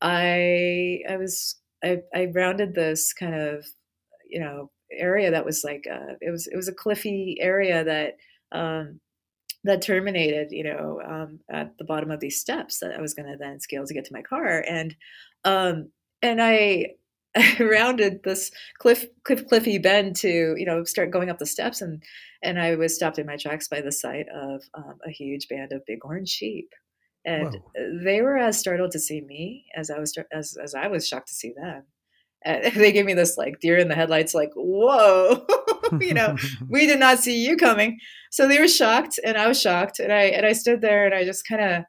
I I was I, I rounded this kind of you know area that was like uh, it was it was a cliffy area that um, that terminated you know um, at the bottom of these steps that I was going to then scale to get to my car and um, and I rounded this cliff cliff cliffy bend to you know start going up the steps and and I was stopped in my tracks by the sight of um, a huge band of bighorn sheep and Whoa. they were as startled to see me as I was as as I was shocked to see them. And they gave me this like deer in the headlights, like whoa, you know, we did not see you coming. So they were shocked, and I was shocked, and I and I stood there, and I just kind of,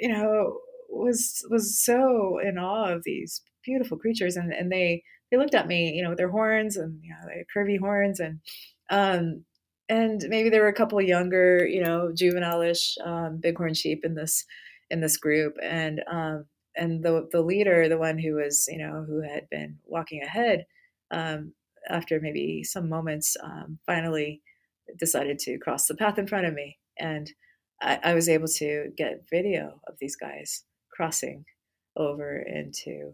you know, was was so in awe of these beautiful creatures, and and they they looked at me, you know, with their horns and you know, they curvy horns, and um, and maybe there were a couple younger, you know, juvenile-ish um, bighorn sheep in this in this group, and um, and the the leader, the one who was, you know, who had been walking ahead, um, after maybe some moments, um, finally decided to cross the path in front of me, and I, I was able to get video of these guys crossing over into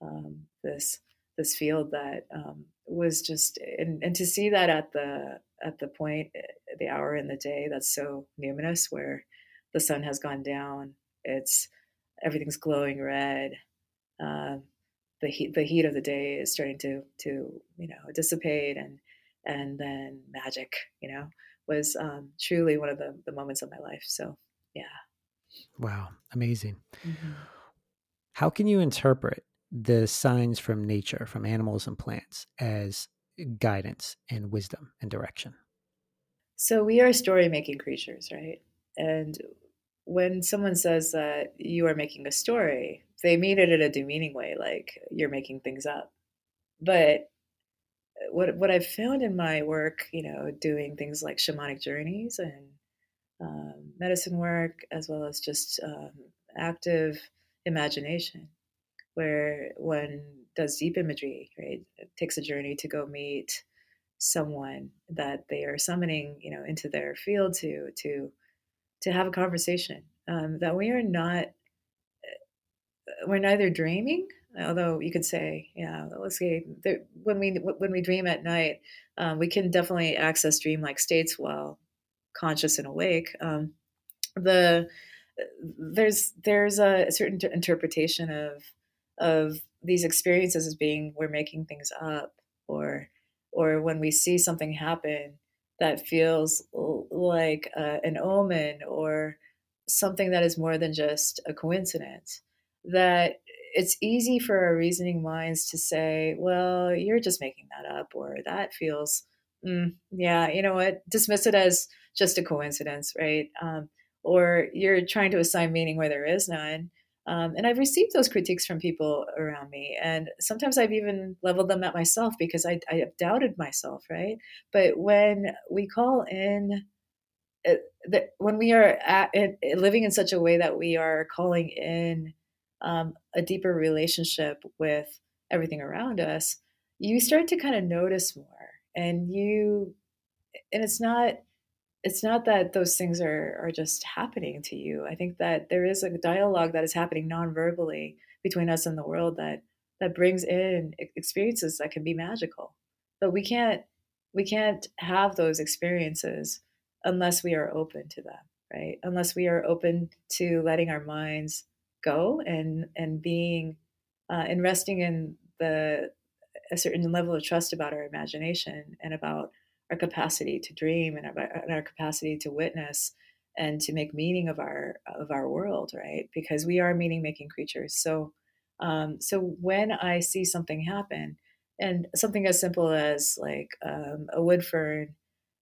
um, this this field that um, was just and, and to see that at the at the point, eh, the hour in the day that's so numinous, where the sun has gone down. It's everything's glowing red. Um, the heat, the heat of the day is starting to to you know dissipate, and and then magic, you know, was um, truly one of the the moments of my life. So yeah. Wow, amazing. Mm-hmm. How can you interpret the signs from nature, from animals and plants, as guidance and wisdom and direction? So we are story making creatures, right? And when someone says that you are making a story, they mean it in a demeaning way, like you're making things up. But what what I've found in my work, you know, doing things like shamanic journeys and um, medicine work, as well as just um, active imagination, where one does deep imagery, right? It takes a journey to go meet someone that they are summoning, you know, into their field to to to have a conversation. Um, that we are not, we're neither dreaming, although you could say, yeah, let's say when we when we dream at night, um, we can definitely access dream-like states while conscious and awake. Um, the there's there's a, a certain interpretation of of these experiences as being we're making things up or or when we see something happen that feels like uh, an omen or something that is more than just a coincidence, that it's easy for our reasoning minds to say, well, you're just making that up, or that feels, mm, yeah, you know what, dismiss it as just a coincidence, right? Um, or you're trying to assign meaning where there is none. Um, and I've received those critiques from people around me. And sometimes I've even leveled them at myself because I, I have doubted myself, right? But when we call in, uh, that when we are at, living in such a way that we are calling in um, a deeper relationship with everything around us, you start to kind of notice more. And you, and it's not it's not that those things are are just happening to you. I think that there is a dialogue that is happening non-verbally between us and the world that that brings in experiences that can be magical. But we can't we can't have those experiences unless we are open to them, right? Unless we are open to letting our minds go and and being uh, and resting in the a certain level of trust about our imagination and about our capacity to dream and our, and our capacity to witness and to make meaning of our of our world right? Because we are meaning making creatures. So um, so when i see something happen and something as simple as like um, a wood fern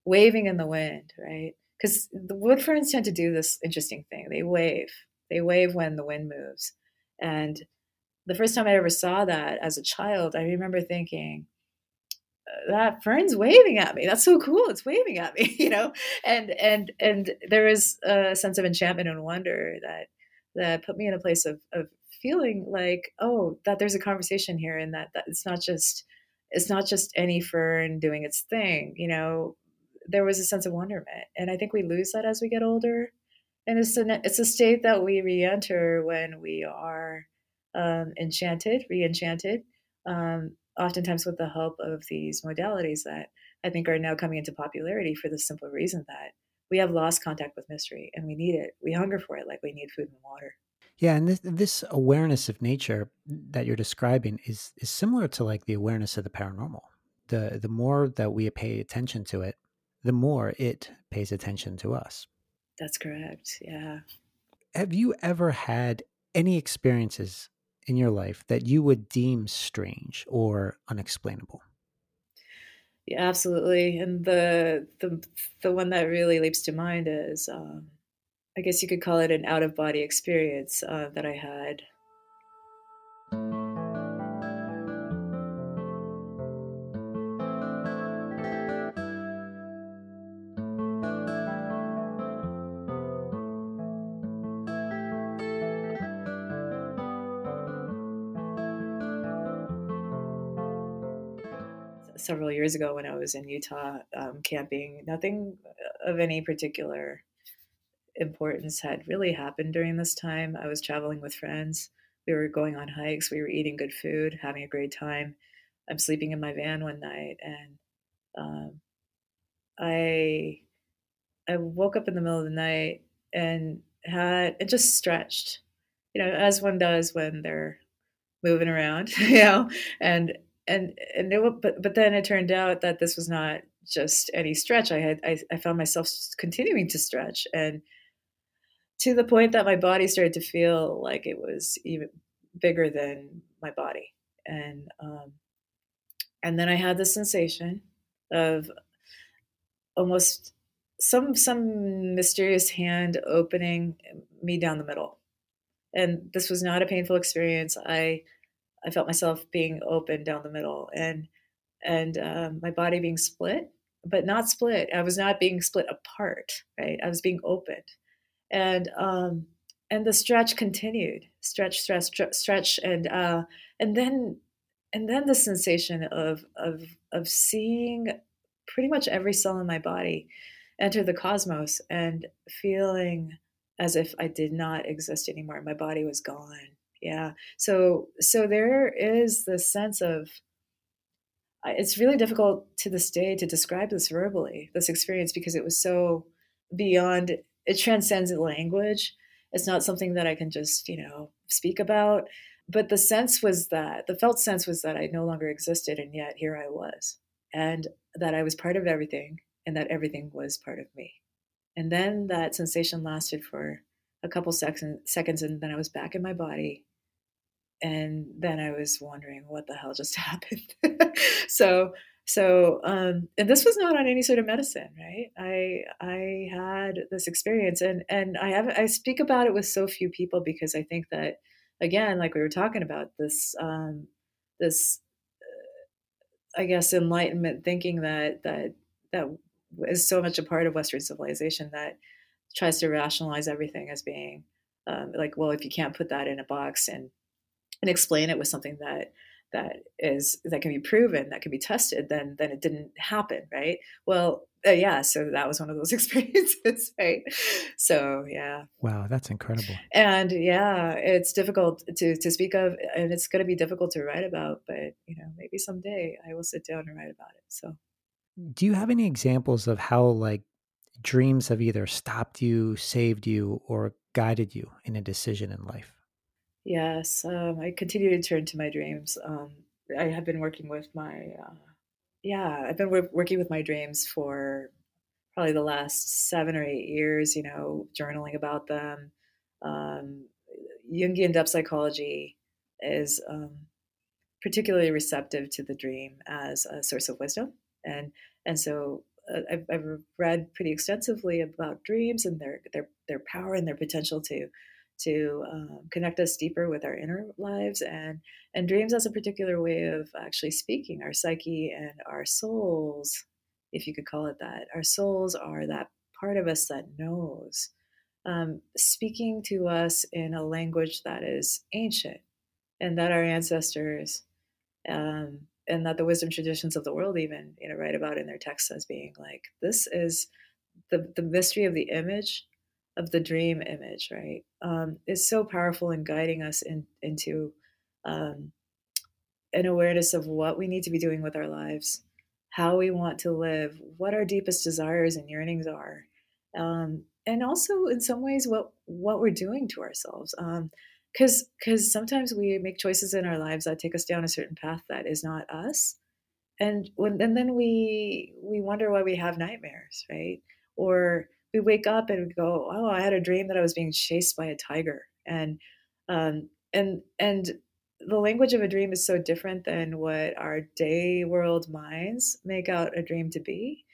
waving in the wind right? Because the wood ferns tend to do this interesting thing. They wave. They wave when the wind moves. And the first time i ever saw that as a child i remember thinking that fern's waving at me. That's so cool it's waving at me you know? And and and there is a sense of enchantment and wonder that that put me in a place of of feeling like oh that there's a conversation here and that that it's not just it's not just any fern doing its thing you know? There was a sense of wonderment and i think we lose that as we get older. And it's a it's a state that we re-enter when we are um, enchanted re-enchanted um, oftentimes with the help of these modalities that I think are now coming into popularity for the simple reason that we have lost contact with mystery and we need it. We hunger for it like we need food and water. Yeah, and this, this awareness of nature that you're describing is is similar to like the awareness of the paranormal. The the more that we pay attention to it, the more it pays attention to us. That's correct. Yeah. Have you ever had any experiences in your life that you would deem strange or unexplainable? Yeah, absolutely. And the the the one that really leaps to mind is, um, I guess you could call it an out of body experience uh, that I had years ago when I was in Utah um, camping. Nothing of any particular importance had really happened during this time. I was traveling with friends. We were going on hikes. We were eating good food, having a great time. I'm sleeping in my van one night, and um, I I woke up in the middle of the night and had it just stretched, you know, as one does when they're moving around, you know, and and and it, but but then it turned out that this was not just any stretch. I had I, I found myself continuing to stretch and to the point that my body started to feel like it was even bigger than my body. And um, and then I had the sensation of almost some some mysterious hand opening me down the middle. And this was not a painful experience. I I felt myself being open down the middle and and um, my body being split, but not split. I was not being split apart, right? I was being opened, and um, and the stretch continued, stretch, stretch, stretch, and uh, and then and then the sensation of of of seeing pretty much every cell in my body enter the cosmos and feeling as if I did not exist anymore. My body was gone yeah. So so there is this sense of uh, it's really difficult to this day to describe this verbally this experience because it was so beyond it transcends language. It's not something that i can just you know speak about. But the sense was that the felt sense was that i no longer existed and yet here i was and that I was part of everything and that everything was part of me. And then that sensation lasted for a couple seconds, and then I was back in my body. And then I was wondering what the hell just happened. so, so, um, and this was not on any sort of medicine, right? I, I had this experience and, and I have, I speak about it with so few people because I think that, again, like we were talking about this, um, this, uh, I guess, enlightenment thinking that, that, that is so much a part of Western civilization that tries to rationalize everything as being um, like, well, if you can't put that in a box and and explain it with something that that is that can be proven, that can be tested, then then it didn't happen, right? Well, uh, yeah, so that was one of those experiences, right? So yeah. Wow, that's incredible. And yeah, it's difficult to to speak of, and it's going to be difficult to write about. But you know, maybe someday I will sit down and write about it. So do you have any examples of how like dreams have either stopped you, saved you, or guided you in a decision in life? Yes, um, I continue to turn to my dreams. Um, I have been working with my, uh, yeah, I've been working with my dreams for probably the last seven or eight years. You know, journaling about them. Um, Jungian depth psychology is um, particularly receptive to the dream as a source of wisdom and and so I've, I've, read pretty extensively about dreams and their their their power and their potential to to um, connect us deeper with our inner lives and and dreams as a particular way of actually speaking. Our psyche and our souls if you could call it that our souls are that part of us that knows. Um, speaking to us in a language that is ancient and that our ancestors um, and that the wisdom traditions of the world even you know write about in their texts as being like this is the the mystery of the image of the dream image right? Um, is so powerful in guiding us in, into um, an awareness of what we need to be doing with our lives how we want to live what our deepest desires and yearnings are um, and also in some ways what what we're doing to ourselves. Um, because because sometimes we make choices in our lives that take us down a certain path that is not us. And when and then we we wonder why we have nightmares right? Or we wake up and go oh i had a dream that i was being chased by a tiger. And um and and the language of a dream is so different than what our day world minds make out a dream to be.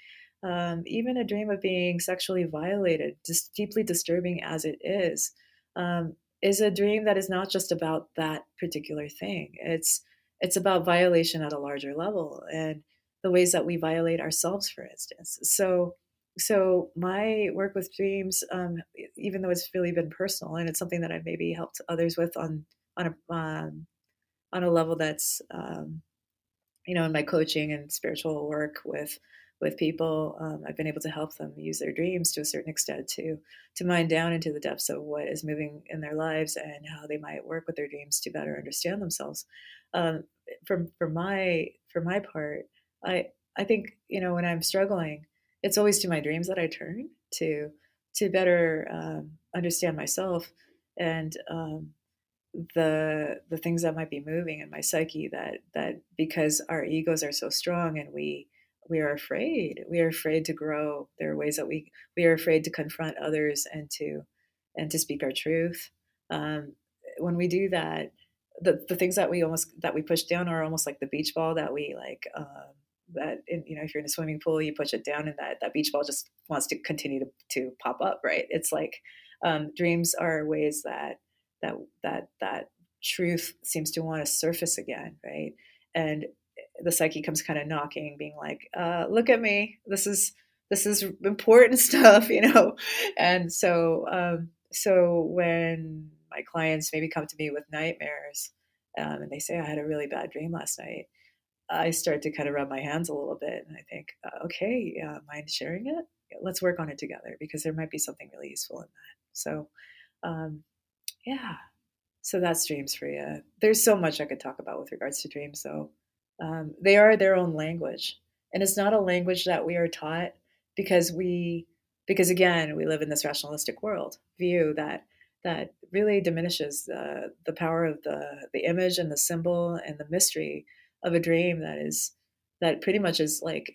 Um, even a dream of being sexually violated just deeply disturbing as it is um, is a dream that is not just about that particular thing. It's it's about violation at a larger level and the ways that we violate ourselves, for instance. So so my work with dreams, um, even though it's really been personal and it's something that I've maybe helped others with on on a um, on a level that's um, you know in my coaching and spiritual work with with people, um, I've been able to help them use their dreams to a certain extent to to mine down into the depths of what is moving in their lives and how they might work with their dreams to better understand themselves. Um, for for my for my part, I I think you know when I'm struggling, it's always to my dreams that I turn to to better um, understand myself and um, the the things that might be moving in my psyche that that because our egos are so strong and we we are afraid. We are afraid to grow. There are ways that we we are afraid to confront others and to and to speak our truth. Um, when we do that, the the things that we almost that we push down are almost like the beach ball that we like. Um, that in, you know, if you're in a swimming pool, you push it down, and that that beach ball just wants to continue to to pop up. Right? It's like um, dreams are ways that that that that truth seems to want to surface again. Right? And the psyche comes kind of knocking, being like, uh, "Look at me. This is this is important stuff," you know. And so, um, so when my clients maybe come to me with nightmares, um, and they say, "I had a really bad dream last night," I start to kind of rub my hands a little bit, and I think, uh, "Okay, uh, mind sharing it? Let's work on it together because there might be something really useful in that." So, um, yeah. So that's dreams for you. There's so much I could talk about with regards to dreams, though. Um, they are their own language, and it's not a language that we are taught because we, because again, we live in this rationalistic world view that that really diminishes the the power of the the image and the symbol and the mystery of a dream that is that pretty much is like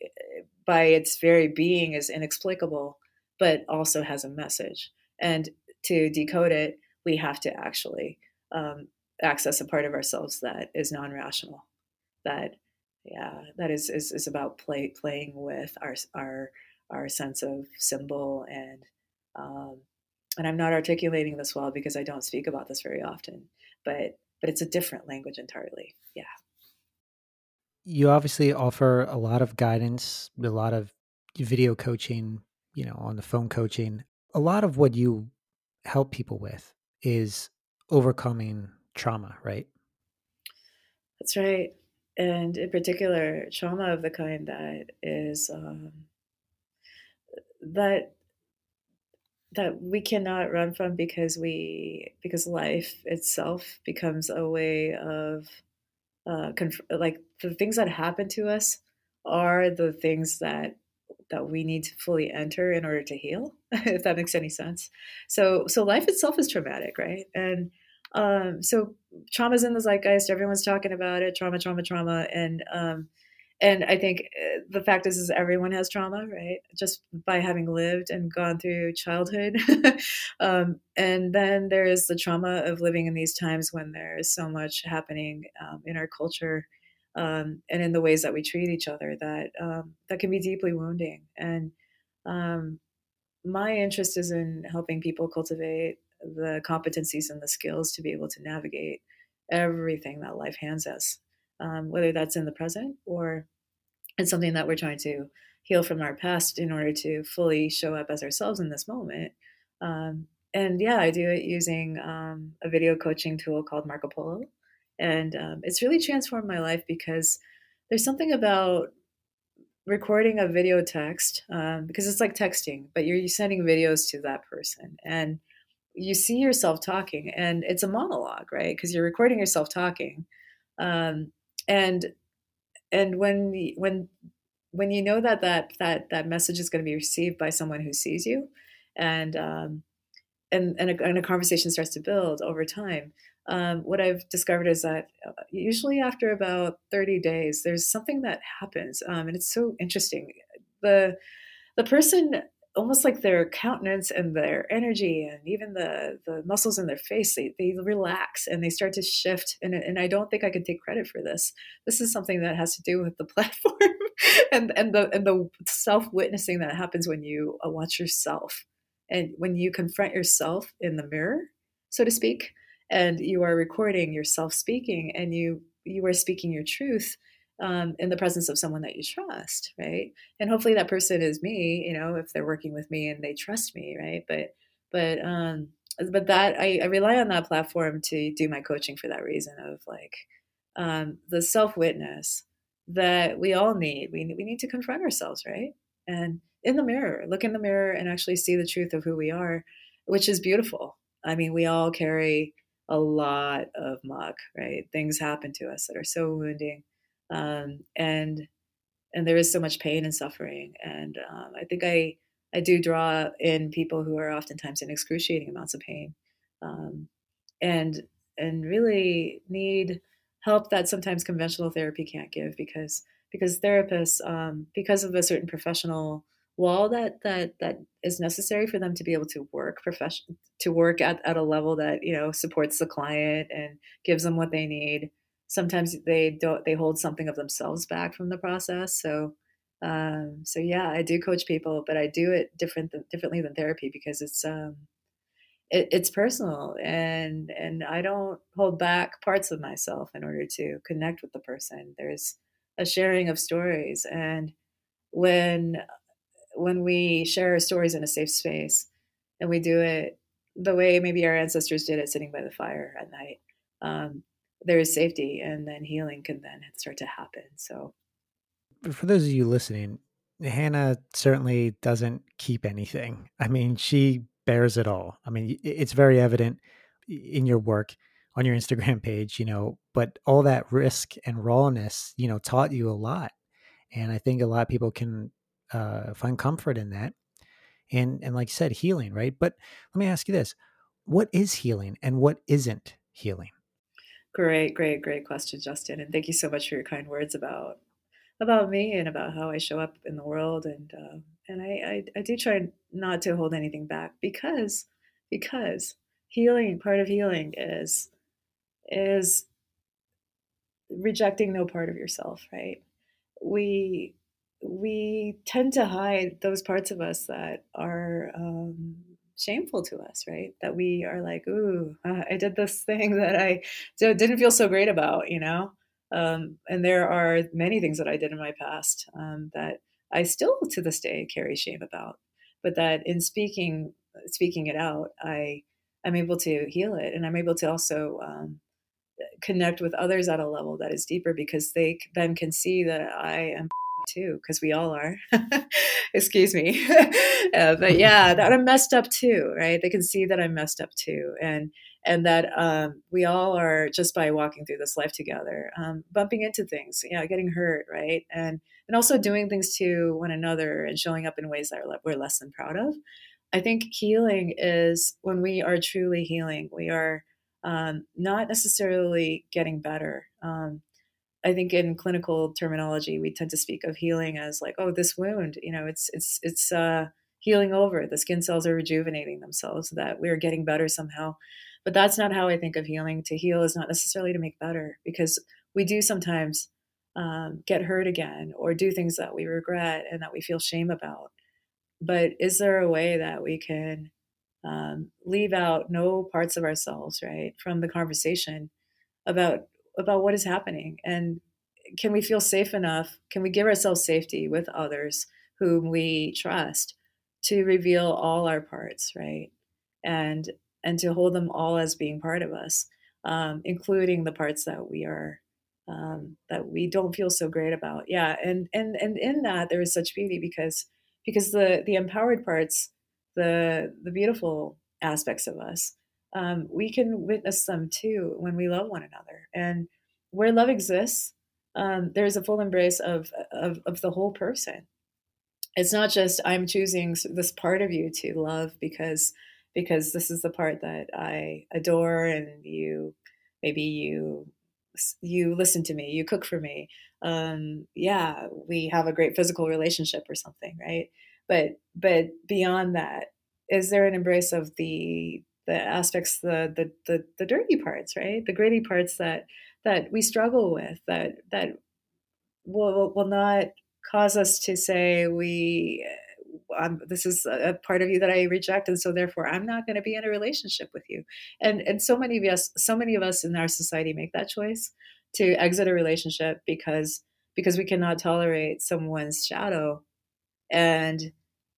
by its very being is inexplicable, but also has a message. And to decode it, we have to actually um, access a part of ourselves that is non-rational. That yeah, that is is, is about play playing with our our our sense of symbol and um, and I'm not articulating this well because I don't speak about this very often, but but it's a different language entirely. Yeah. You obviously offer a lot of guidance, a lot of video coaching, you know, on the phone coaching. A lot of what you help people with is overcoming trauma, right? That's right. And in particular, trauma of the kind that is um, that that we cannot run from because we because life itself becomes a way of uh, conf- like the things that happen to us are the things that that we need to fully enter in order to heal if that makes any sense. So so life itself is traumatic right? And um so trauma's in the zeitgeist everyone's talking about it trauma trauma trauma and um and I think uh, the fact is, is everyone has trauma, right? Just by having lived and gone through childhood, um, and then there is the trauma of living in these times when there is so much happening um, in our culture um, and in the ways that we treat each other that um, that can be deeply wounding. And um, my interest is in helping people cultivate the competencies and the skills to be able to navigate everything that life hands us um, whether that's in the present or it's something that we're trying to heal from our past in order to fully show up as ourselves in this moment. Um, and yeah, I do it using um, a video coaching tool called Marco Polo. And um, it's really transformed my life because there's something about recording a video text um, because it's like texting, but you're sending videos to that person. And you see yourself talking, and it's a monologue, right? Because you're recording yourself talking. Um, and and when when when you know that that that that message is going to be received by someone who sees you and um, and and a, and a conversation starts to build over time um, what I've discovered is that uh, usually after about 30 days, there's something that happens, um, and it's so interesting. the The person almost like their countenance and their energy and even the the muscles in their face they, they relax and they start to shift. And, and i don't think i can take credit for this. This is something that has to do with the platform and and the and the self-witnessing that happens when you uh, watch yourself and when you confront yourself in the mirror so to speak and you are recording yourself speaking and you you are speaking your truth um, in the presence of someone that you trust, right? And hopefully that person is me, you know, if they're working with me and they trust me, right? But but um, but that I, I rely on that platform to do my coaching for that reason of like um, the self witness that we all need. We we need to confront ourselves, right? And in the mirror, look in the mirror and actually see the truth of who we are, which is beautiful. I mean, we all carry a lot of muck, right? Things happen to us that are so wounding um, and and there is so much pain and suffering. And um, I think I I do draw in people who are oftentimes in excruciating amounts of pain, um, and and really need help that sometimes conventional therapy can't give because because therapists um, because of a certain professional wall that that that is necessary for them to be able to work profession to work at, at a level that you know supports the client and gives them what they need sometimes they don't they hold something of themselves back from the process. So um, so yeah i do coach people but i do it different than, differently than therapy because it's um, it, it's personal and and i don't hold back parts of myself in order to connect with the person. There's a sharing of stories and when when we share our stories in a safe space and we do it the way maybe our ancestors did it sitting by the fire at night um, there is safety and then healing can then start to happen so. For those of you listening hannah certainly doesn't keep anything. I mean she bears it all. I mean it's very evident in your work on your instagram page you know but all that risk and rawness you know taught you a lot and i think a lot of people can uh, find comfort in that and and like you said healing right? But let me ask you this what is healing and what isn't healing Great, great, great question, Justin. And thank you so much for your kind words about about me and about how I show up in the world, and uh, and I, I I do try not to hold anything back because because healing part of healing is is rejecting no part of yourself, right? We we tend to hide those parts of us that are um, shameful to us, right? That we are like, ooh, uh, I did this thing that I didn't feel so great about, you know. Um, and there are many things that I did in my past um, that I still to this day carry shame about, but that in speaking speaking it out, I I'm able to heal it, and I'm able to also um, connect with others at a level that is deeper because they then can see that I am too because we all are. Excuse me. Uh, but yeah that i'm messed up too right? They can see that i'm messed up too and and that um, we all are just by walking through this life together um, bumping into things yeah getting hurt right? And and also doing things to one another and showing up in ways that we're less than proud of. I think healing is when we are truly healing we are um, not necessarily getting better. Um, I think in clinical terminology, we tend to speak of healing as like, oh, this wound, you know, it's it's it's uh, healing over. The skin cells are rejuvenating themselves. That we're getting better somehow, but that's not how I think of healing. To heal is not necessarily to make better, because we do sometimes um, get hurt again or do things that we regret and that we feel shame about. But is there a way that we can um, leave out no parts of ourselves right from the conversation about about what is happening and can we feel safe enough can we give ourselves safety with others whom we trust to reveal all our parts right? And and to hold them all as being part of us um, including the parts that we are um, that we don't feel so great about. Yeah and and and in that there is such beauty because because the the empowered parts the the beautiful aspects of us, um, we can witness them too when we love one another. And where love exists, um, there's a full embrace of, of of the whole person. It's not just I'm choosing this part of you to love because because this is the part that I adore, and you maybe you you listen to me, you cook for me. Um, yeah, we have a great physical relationship or something, right? but but beyond that is there an embrace of the the aspects the the the, the dirty parts right the gritty parts that that we struggle with that that will will not cause us to say we um, this is a part of you that I reject, and so therefore I'm not going to be in a relationship with you. And and so many of us, so many of us in our society make that choice to exit a relationship because because we cannot tolerate someone's shadow, and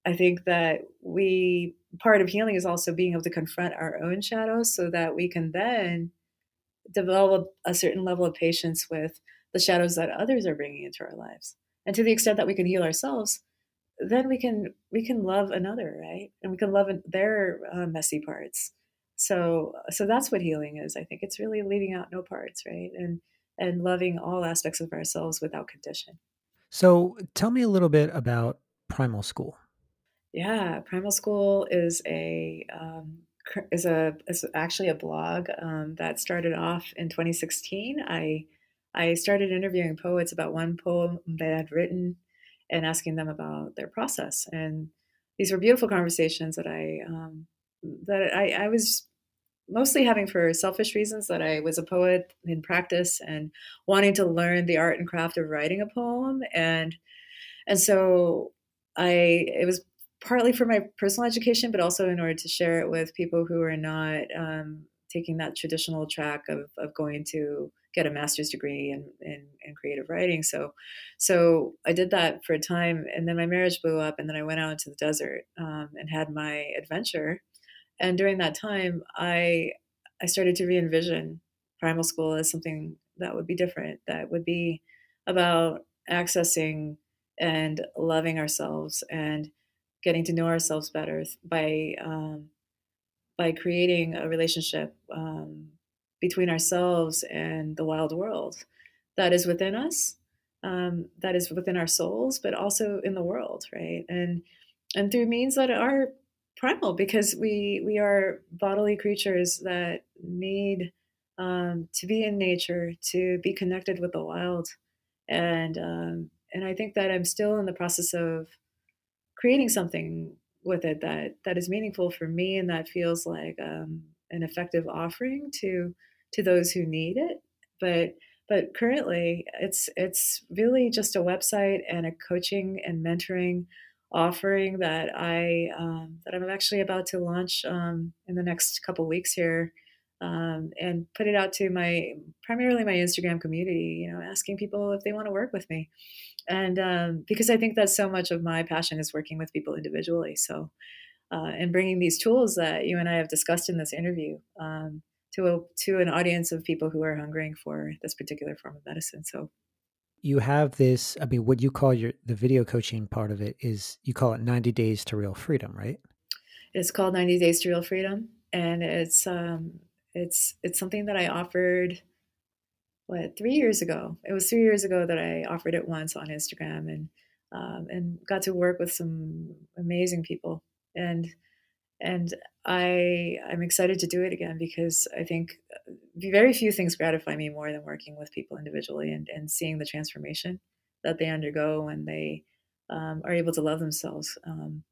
I think that we part of healing is also being able to confront our own shadows so that we can then develop a certain level of patience with the shadows that others are bringing into our lives. And to the extent that we can heal ourselves, then we can we can love another, right? And we can love their uh, messy parts. So so that's what healing is. I think it's really leaving out no parts, right? And and loving all aspects of ourselves without condition. So tell me a little bit about Primal School. Yeah, Primal School is a um, is a is actually a blog um, that started off in 2016. I I started interviewing poets about one poem they had written and asking them about their process. And these were beautiful conversations that I um, that I, I was mostly having for selfish reasons that I was a poet in practice and wanting to learn the art and craft of writing a poem and and so I it was partly for my personal education, but also in order to share it with people who are not um, taking that traditional track of, of going to get a master's degree in, in, in, creative writing. So, so I did that for a time, and then my marriage blew up, and then I went out into the desert um, and had my adventure. And during that time, I I started to re-envision primal school as something that would be different, that would be about accessing and loving ourselves and getting to know ourselves better by um, by creating a relationship um, between ourselves and the wild world that is within us, um, that is within our souls, but also in the world, right? And and through means that are primal, because we we are bodily creatures that need um, to be in nature, to be connected with the wild, and um, and I think that I'm still in the process of creating something with it that that is meaningful for me and that feels like um, an effective offering to to those who need it. But but currently, it's it's really just a website and a coaching and mentoring offering that I um, that I'm actually about to launch um, in the next couple weeks here, um, and put it out to my primarily my Instagram community. You know, asking people if they want to work with me, and um, because I think that so much of my passion is working with people individually. So, uh, and bringing these tools that you and I have discussed in this interview um, to a, to an audience of people who are hungering for this particular form of medicine. So you have this i mean what you call your the video coaching part of it is you call it 90 days to real freedom right it's called 90 days to real freedom and it's um it's it's something that i offered what three years ago. It was three years ago that i offered it once on instagram and um, and got to work with some amazing people. And and I I'm excited to do it again because I think uh, very few things gratify me more than working with people individually and, and seeing the transformation that they undergo when they um, are able to love themselves um,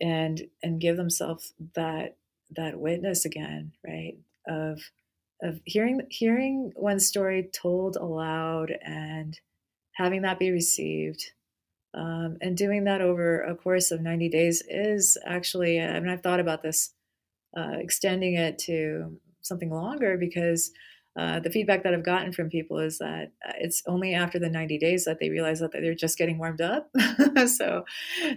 and and give themselves that that witness again, right? Of of hearing hearing one's story told aloud and having that be received um, and doing that over a course of 90 days is actually, I mean, I've thought about this, uh, extending it to something longer because uh, the feedback that I've gotten from people is that uh, it's only after the 90 days that they realize that they're just getting warmed up. so,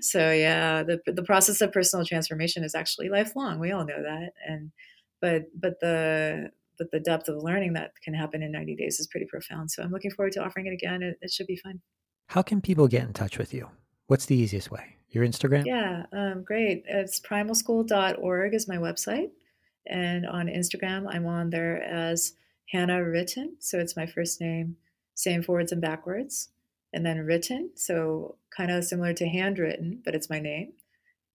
so yeah, the, the process of personal transformation is actually lifelong. We all know that. And, but, but the, but the depth of learning that can happen in 90 days is pretty profound. So I'm looking forward to offering it again. It, it should be fun. How can people get in touch with you? What's the easiest way? Your Instagram? Yeah, um, great. It's primalschool.org is my website. And on Instagram, I'm on there as Hannah Written. So it's my first name, same forwards and backwards. And then written. So kind of similar to handwritten, but it's my name.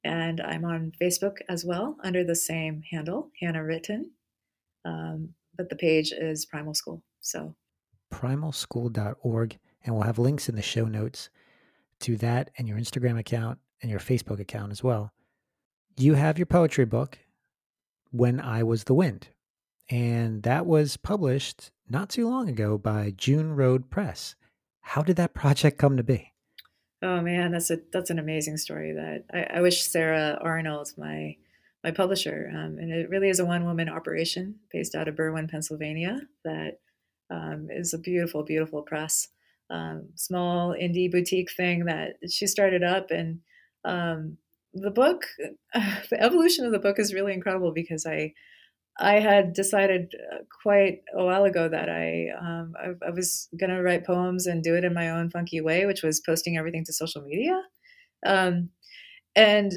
And I'm on Facebook as well under the same handle, Hannah Written. Um, but the page is Primal School. So primalschool.org and we'll have links in the show notes to that and your Instagram account and your Facebook account as well. You have your poetry book, When I Was the Wind, and that was published not too long ago by June Road Press. How did that project come to be? Oh man, that's a that's an amazing story. That I, I wish Sarah Arnold, my my publisher, um, and it really is a one woman operation based out of Berwyn, Pennsylvania. That um, is a beautiful, beautiful press um, small indie boutique thing that she started up. And um, the book, the evolution of the book is really incredible because I, I had decided uh, quite a while ago that I, um, I, I, was going to write poems and do it in my own funky way, which was posting everything to social media. Um, and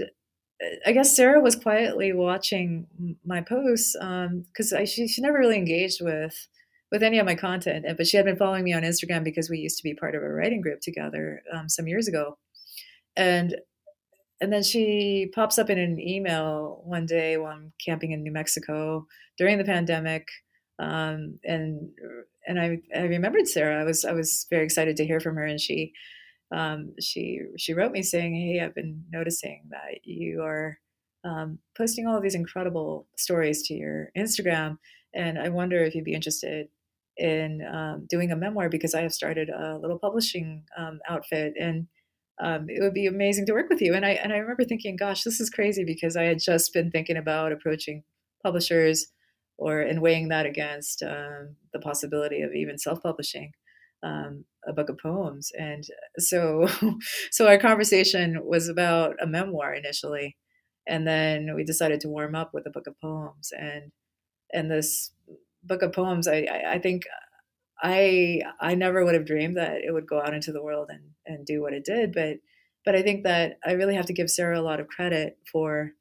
uh, I guess Sarah was quietly watching my posts because um, she, she never really engaged with with any of my content. But she had been following me on Instagram because we used to be part of a writing group together um, some years ago, and and then she pops up in an email one day while I'm camping in New Mexico during the pandemic, um, and and I I remembered Sarah. I was I was very excited to hear from her, and she um, she she wrote me saying, "Hey, I've been noticing that you are." Um, posting all of these incredible stories to your Instagram, and I wonder if you'd be interested in um, doing a memoir because I have started a little publishing um, outfit and um, it would be amazing to work with you. And I and I remember thinking, gosh, this is crazy because I had just been thinking about approaching publishers or and weighing that against um, the possibility of even self-publishing um, a book of poems. And so so our conversation was about a memoir initially, and then we decided to warm up with a book of poems and and this book of poems, I, I, I think I I never would have dreamed that it would go out into the world and and do what it did. But but I think that I really have to give Sarah a lot of credit for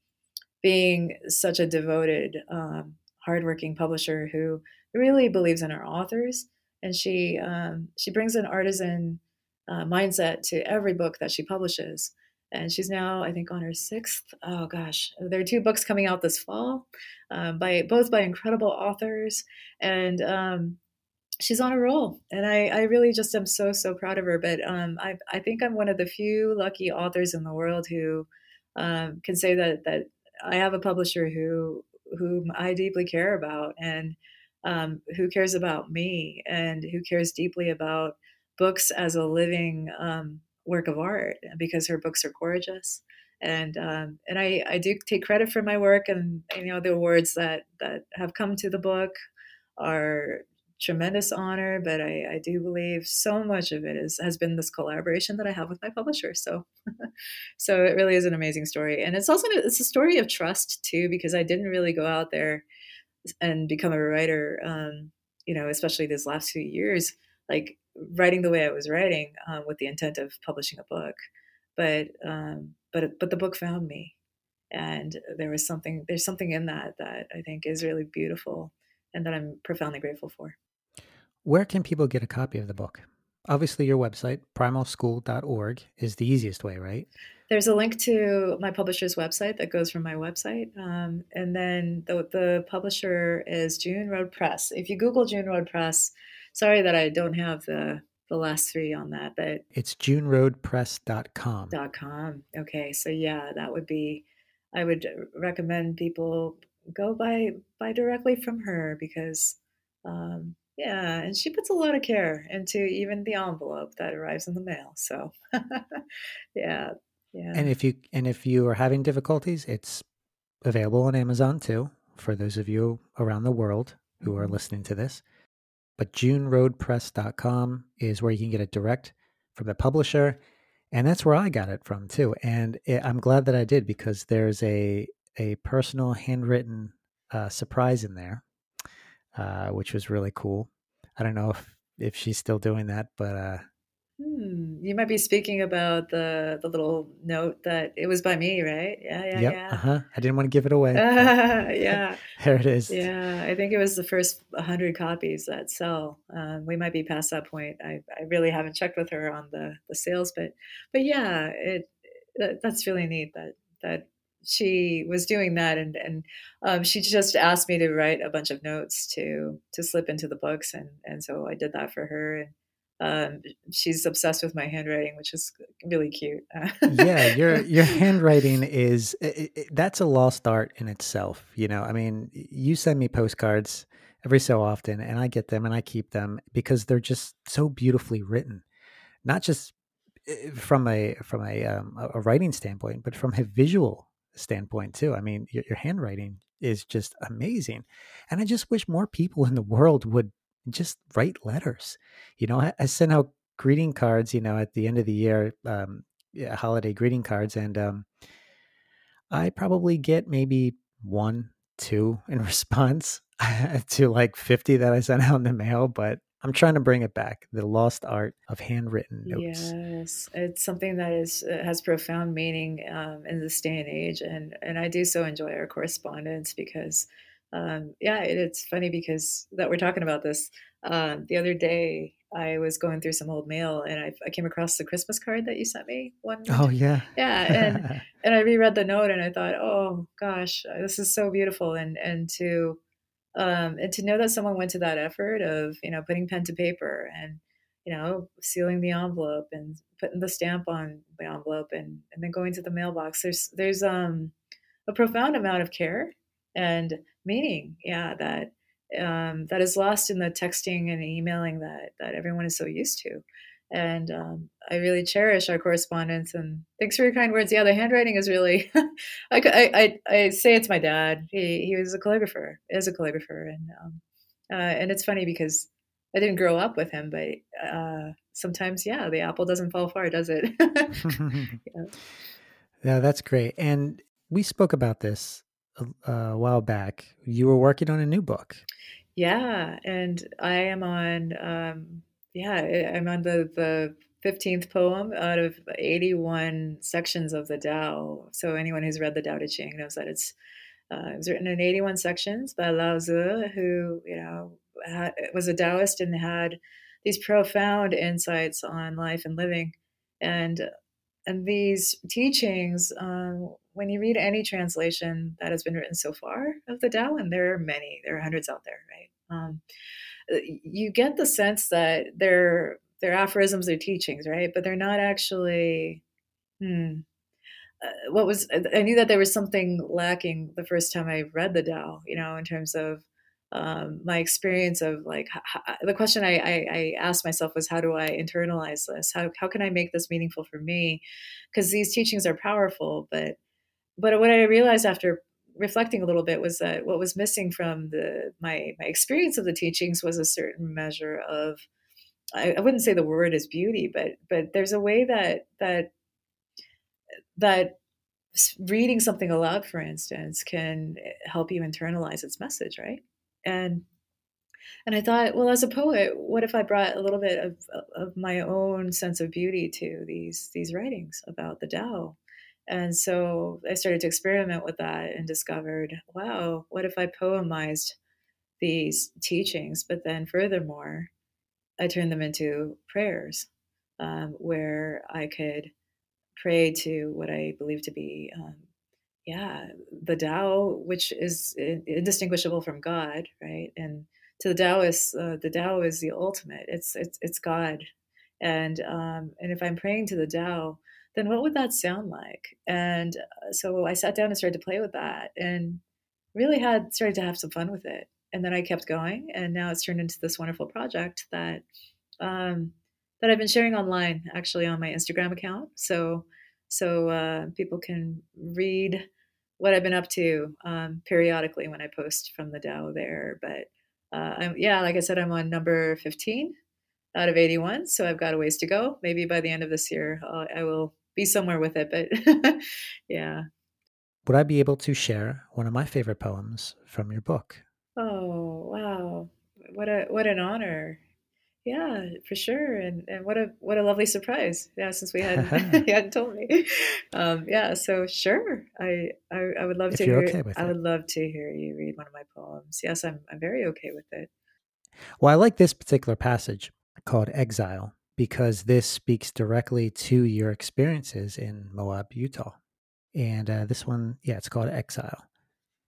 being such a devoted, um, hardworking publisher who really believes in her authors, and she um, she brings an artisan uh, mindset to every book that she publishes and she's now i think on her sixth oh gosh there are two books coming out this fall um, by both by incredible authors and um, she's on a roll, and I, I really just am so so proud of her. But um, I I think I'm one of the few lucky authors in the world who um, can say that that I have a publisher who whom I deeply care about and um, who cares about me and who cares deeply about books as a living um, work of art because her books are gorgeous and um, and I, I do take credit for my work and you know the awards that that have come to the book are tremendous honor but I, I do believe so much of it is has been this collaboration that I have with my publisher. So so it really is an amazing story. And it's also it's a story of trust too because I didn't really go out there and become a writer um, you know especially these last few years like writing the way I was writing um, with the intent of publishing a book. But um, but but the book found me. And there was something there's something in that that i think is really beautiful and that i'm profoundly grateful for where can people get a copy of the book obviously your website primalschool.org is the easiest way right there's a link to my publisher's website that goes from my website um, and then the, the publisher is june road press if you google june road press sorry that i don't have the the last three on that, but it's juneroadpress.com. Dot com. Okay, so yeah, that would be. I would recommend people go buy buy directly from her because, um, yeah, and she puts a lot of care into even the envelope that arrives in the mail. So, yeah, yeah. And if you and if you are having difficulties, it's available on Amazon too. For those of you around the world who are mm-hmm. listening to this, but juneroadpress.com is where you can get it direct from the publisher. And that's where I got it from too. And it, I'm glad that I did because there's a, a personal handwritten uh, surprise in there, uh, which was really cool. I don't know if, if she's still doing that, but uh, Hmm. You might be speaking about the the little note that it was by me, right? Yeah, yeah, yep, yeah. Uh-huh. I didn't want to give it away. Uh, yeah. there it is. Yeah, I think it was the first 100 copies that sell. Um, we might be past that point. I, I really haven't checked with her on the, the sales, but but yeah, it that, that's really neat that that she was doing that and and um, she just asked me to write a bunch of notes to to slip into the books and and so I did that for her and um, she's obsessed with my handwriting, which is really cute. yeah, your your handwriting is it, it, that's a lost art in itself. You know, I mean, you send me postcards every so often, and I get them and I keep them because they're just so beautifully written, not just eh, from a from a um, a writing standpoint, but from a visual standpoint too. I mean, your, your handwriting is just amazing, and I just wish more people in the world would just write letters. You know, I, I send out greeting cards, you know, at the end of the year, um, yeah, holiday greeting cards, and um, I probably get maybe one, two in response to like 50 that I sent out in the mail, but I'm trying to bring it back the lost art of handwritten notes. Yes, it's something that is uh, has profound meaning um, in this day and age, and and I do so enjoy our correspondence because um, yeah, it, it's funny because that we're talking about this. Um, the other day, I was going through some old mail and I, I, came across the Christmas card that you sent me one. Oh yeah, yeah, and and I reread the note and I thought, oh gosh, this is so beautiful, and and to um, and to know that someone went to that effort of you know putting pen to paper and you know sealing the envelope and putting the stamp on the envelope and and then going to the mailbox. There's there's um a profound amount of care and meaning yeah that um, that is lost in the texting and emailing that that everyone is so used to and um, I really cherish our correspondence. And thanks for your kind words. Yeah, the handwriting is really. I, I, I say it's my dad. He he was a calligrapher. Is a calligrapher, and um, uh, and it's funny because I didn't grow up with him, but uh, sometimes yeah, the apple doesn't fall far, does it? yeah. yeah, that's great. And we spoke about this a, a while back. You were working on a new book. Yeah, and I am on. Um, yeah, I'm on the the fifteenth poem out of eighty-one sections of the Tao. So anyone who's read the Tao Te Ching knows that it's uh, it was written in eighty-one sections by Lao Tzu, who you know had, was a Taoist and had these profound insights on life and living, and and these teachings um, when you read any translation that has been written so far of the Tao, and there are many, there are hundreds out there, right? Um, you get the sense that they're they're aphorisms, they're teachings, right? But they're not actually. Hmm, uh, what was I knew that there was something lacking the first time I read the Tao, you know, in terms of um, my experience of like how, the question I, I, I, asked myself was how do I internalize this? How how can I make this meaningful for me? Because these teachings are powerful, but but what I realized after reflecting a little bit was that what was missing from the my my experience of the teachings was a certain measure of I, I wouldn't say the word is beauty, but but there's a way that that that reading something aloud, for instance, can eh, help you internalize its message, right? And and I thought, well, as a poet, what if I brought a little bit of, of my own sense of beauty to these these writings about the Tao? And so I started to experiment with that and discovered, wow, what if I poemized these teachings, but then furthermore, I turned them into prayers um, where I could pray to what I believe to be, um, yeah, the Tao, which is indistinguishable from God, right? And to the Taoists, uh, the Tao is the ultimate. It's it's it's God, and um, and if I'm praying to the Tao, then what would that sound like? And uh, so I sat down and started to play with that, and really had started to have some fun with it. And then I kept going, and now it's turned into this wonderful project that um, that I've been sharing online, actually on my Instagram account. So so uh, people can read what I've been up to um, periodically when I post from the Tao there. But uh, yeah, like I said, I'm on number 15 out of 81, so I've got a ways to go. Maybe by the end of this year, uh, I will be somewhere with it. But yeah. Would I be able to share one of my favorite poems from your book? Oh wow! What a what an honor! Yeah, for sure. And and what a what a lovely surprise. Yeah, since we hadn't you hadn't told me. Um, yeah, so sure. I I, I would love if to hear okay I would love to hear you read one of my poems. Yes, I'm I'm very okay with it. Well, I like this particular passage called Exile because this speaks directly to your experiences in Moab, Utah. And uh, this one, yeah, it's called Exile.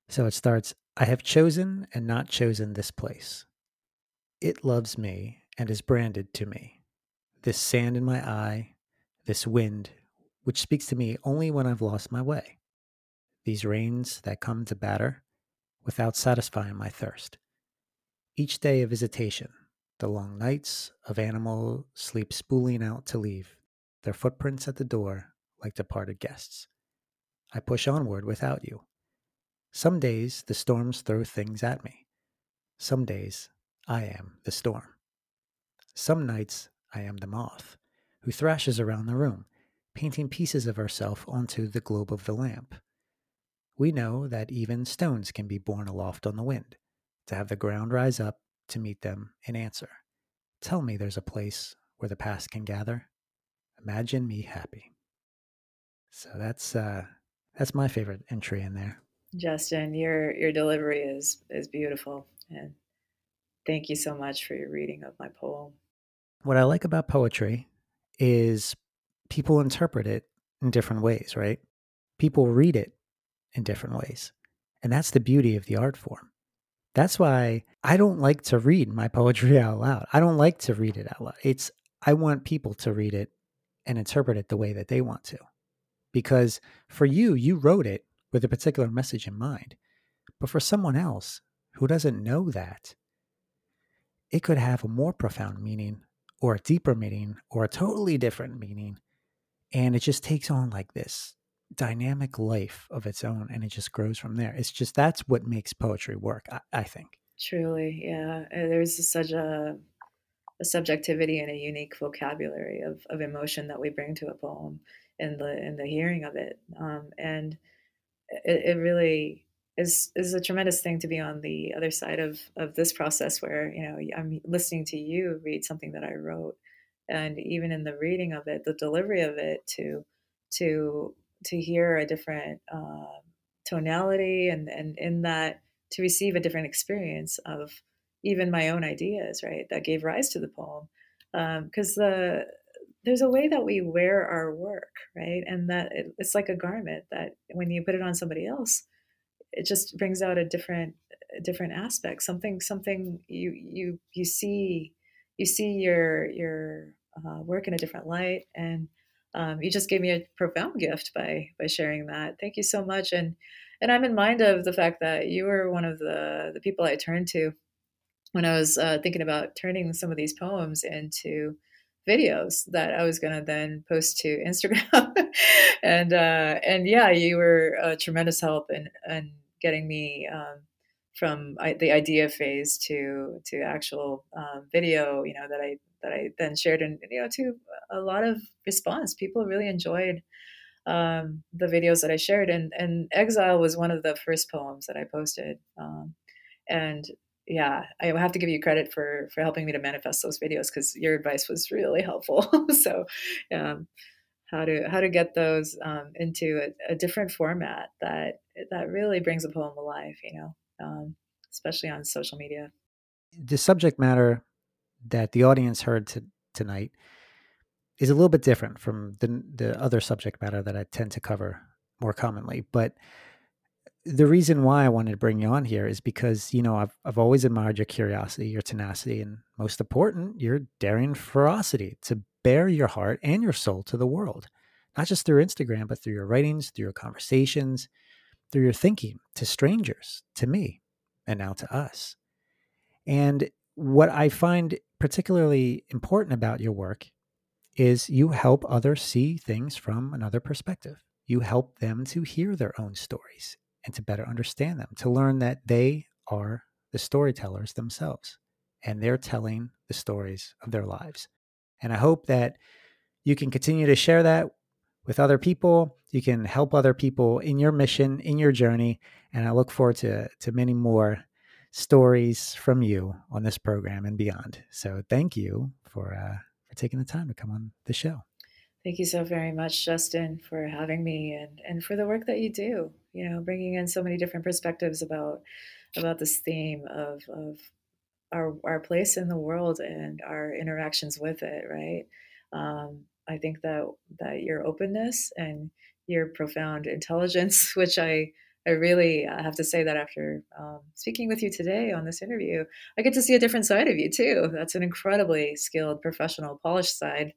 So it starts I have chosen and not chosen this place. It loves me and is branded to me. This sand in my eye, this wind, which speaks to me only when I've lost my way. These rains that come to batter without satisfying my thirst. Each day a visitation, the long nights of animal sleep spooling out to leave, their footprints at the door like departed guests. I push onward without you. Some days the storms throw things at me. Some days I am the storm. Some nights I am the moth, who thrashes around the room, painting pieces of herself onto the globe of the lamp. We know that even stones can be borne aloft on the wind, to have the ground rise up to meet them in answer. Tell me there's a place where the past can gather. Imagine me happy. So that's uh that's my favorite entry in there. Justin, your your delivery is is beautiful and thank you so much for your reading of my poem. What I like about poetry is people interpret it in different ways, right? People read it in different ways. And that's the beauty of the art form. That's why I don't like to read my poetry out loud. I don't like to read it out loud. It's I want people to read it and interpret it the way that they want to. Because for you, you wrote it with a particular message in mind. But for someone else who doesn't know that, it could have a more profound meaning or a deeper meaning or a totally different meaning. And it just takes on like this dynamic life of its own and it just grows from there. It's just that's what makes poetry work, I, I think. Truly, yeah. There's such a, a subjectivity and a unique vocabulary of, of emotion that we bring to a poem in the in the hearing of it. Um, and it, it really is is a tremendous thing to be on the other side of of this process where you know I'm listening to you read something that I wrote and even in the reading of it the delivery of it to to to hear a different uh, tonality and and in that to receive a different experience of even my own ideas right that gave rise to the poem because um, the there's a way that we wear our work right and that it, it's like a garment that when you put it on somebody else it just brings out a different different aspect something something you you you see you see your your uh, work in a different light and um, you just gave me a profound gift by by sharing that thank you so much and and i'm in mind of the fact that you were one of the the people i turned to when i was uh, thinking about turning some of these poems into videos that I was going to then post to Instagram. and uh, and yeah, you were a tremendous help in, in getting me um, from the idea phase to to actual um, video. You know that I that I then shared and you know to a lot of response. People really enjoyed um, the videos that I shared, and and Exile was one of the first poems that I posted. Um, and yeah, I have to give you credit for for helping me to manifest those videos because your advice was really helpful. so, um, how to how to get those um, into a, a, different format that that really brings a poem alive, you know, um, especially on social media. The subject matter that the audience heard to, tonight is a little bit different from the the other subject matter that I tend to cover more commonly, but the reason why I wanted to bring you on here is because, you know, I've, I've always admired your curiosity, your tenacity, and most important, your daring ferocity to bare your heart and your soul to the world, not just through Instagram, but through your writings, through your conversations, through your thinking to strangers, to me, and now to us. And what I find particularly important about your work is you help others see things from another perspective. You help them to hear their own stories and to better understand them, to learn that they are the storytellers themselves and they're telling the stories of their lives. And I hope that you can continue to share that with other people. You can help other people in your mission, in your journey. And I look forward to, to many more stories from you on this program and beyond. So thank you for, uh, taking the time to come on the show. Thank you so very much, Justin, for having me and, and for the work that you do. You know, bringing in so many different perspectives about about this theme of of our our place in the world and our interactions with it. Right. Um, I think that that your openness and your profound intelligence, which I I really have to say that after um, speaking with you today on this interview, I get to see a different side of you too. That's an incredibly skilled, professional, polished side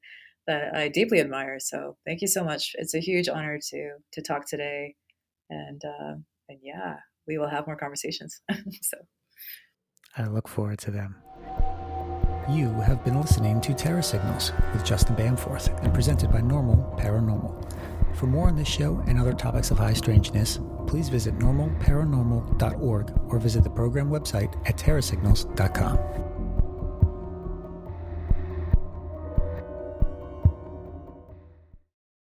that I deeply admire. So thank you so much. It's a huge honor to to talk today, and uh, and yeah, we will have more conversations. so I look forward to them. You have been listening to Terra Signals with Justin Bamforth and presented by Normal Paranormal. For more on this show and other topics of high strangeness, please visit normalparanormal.org or visit the program website at terrasignals.com.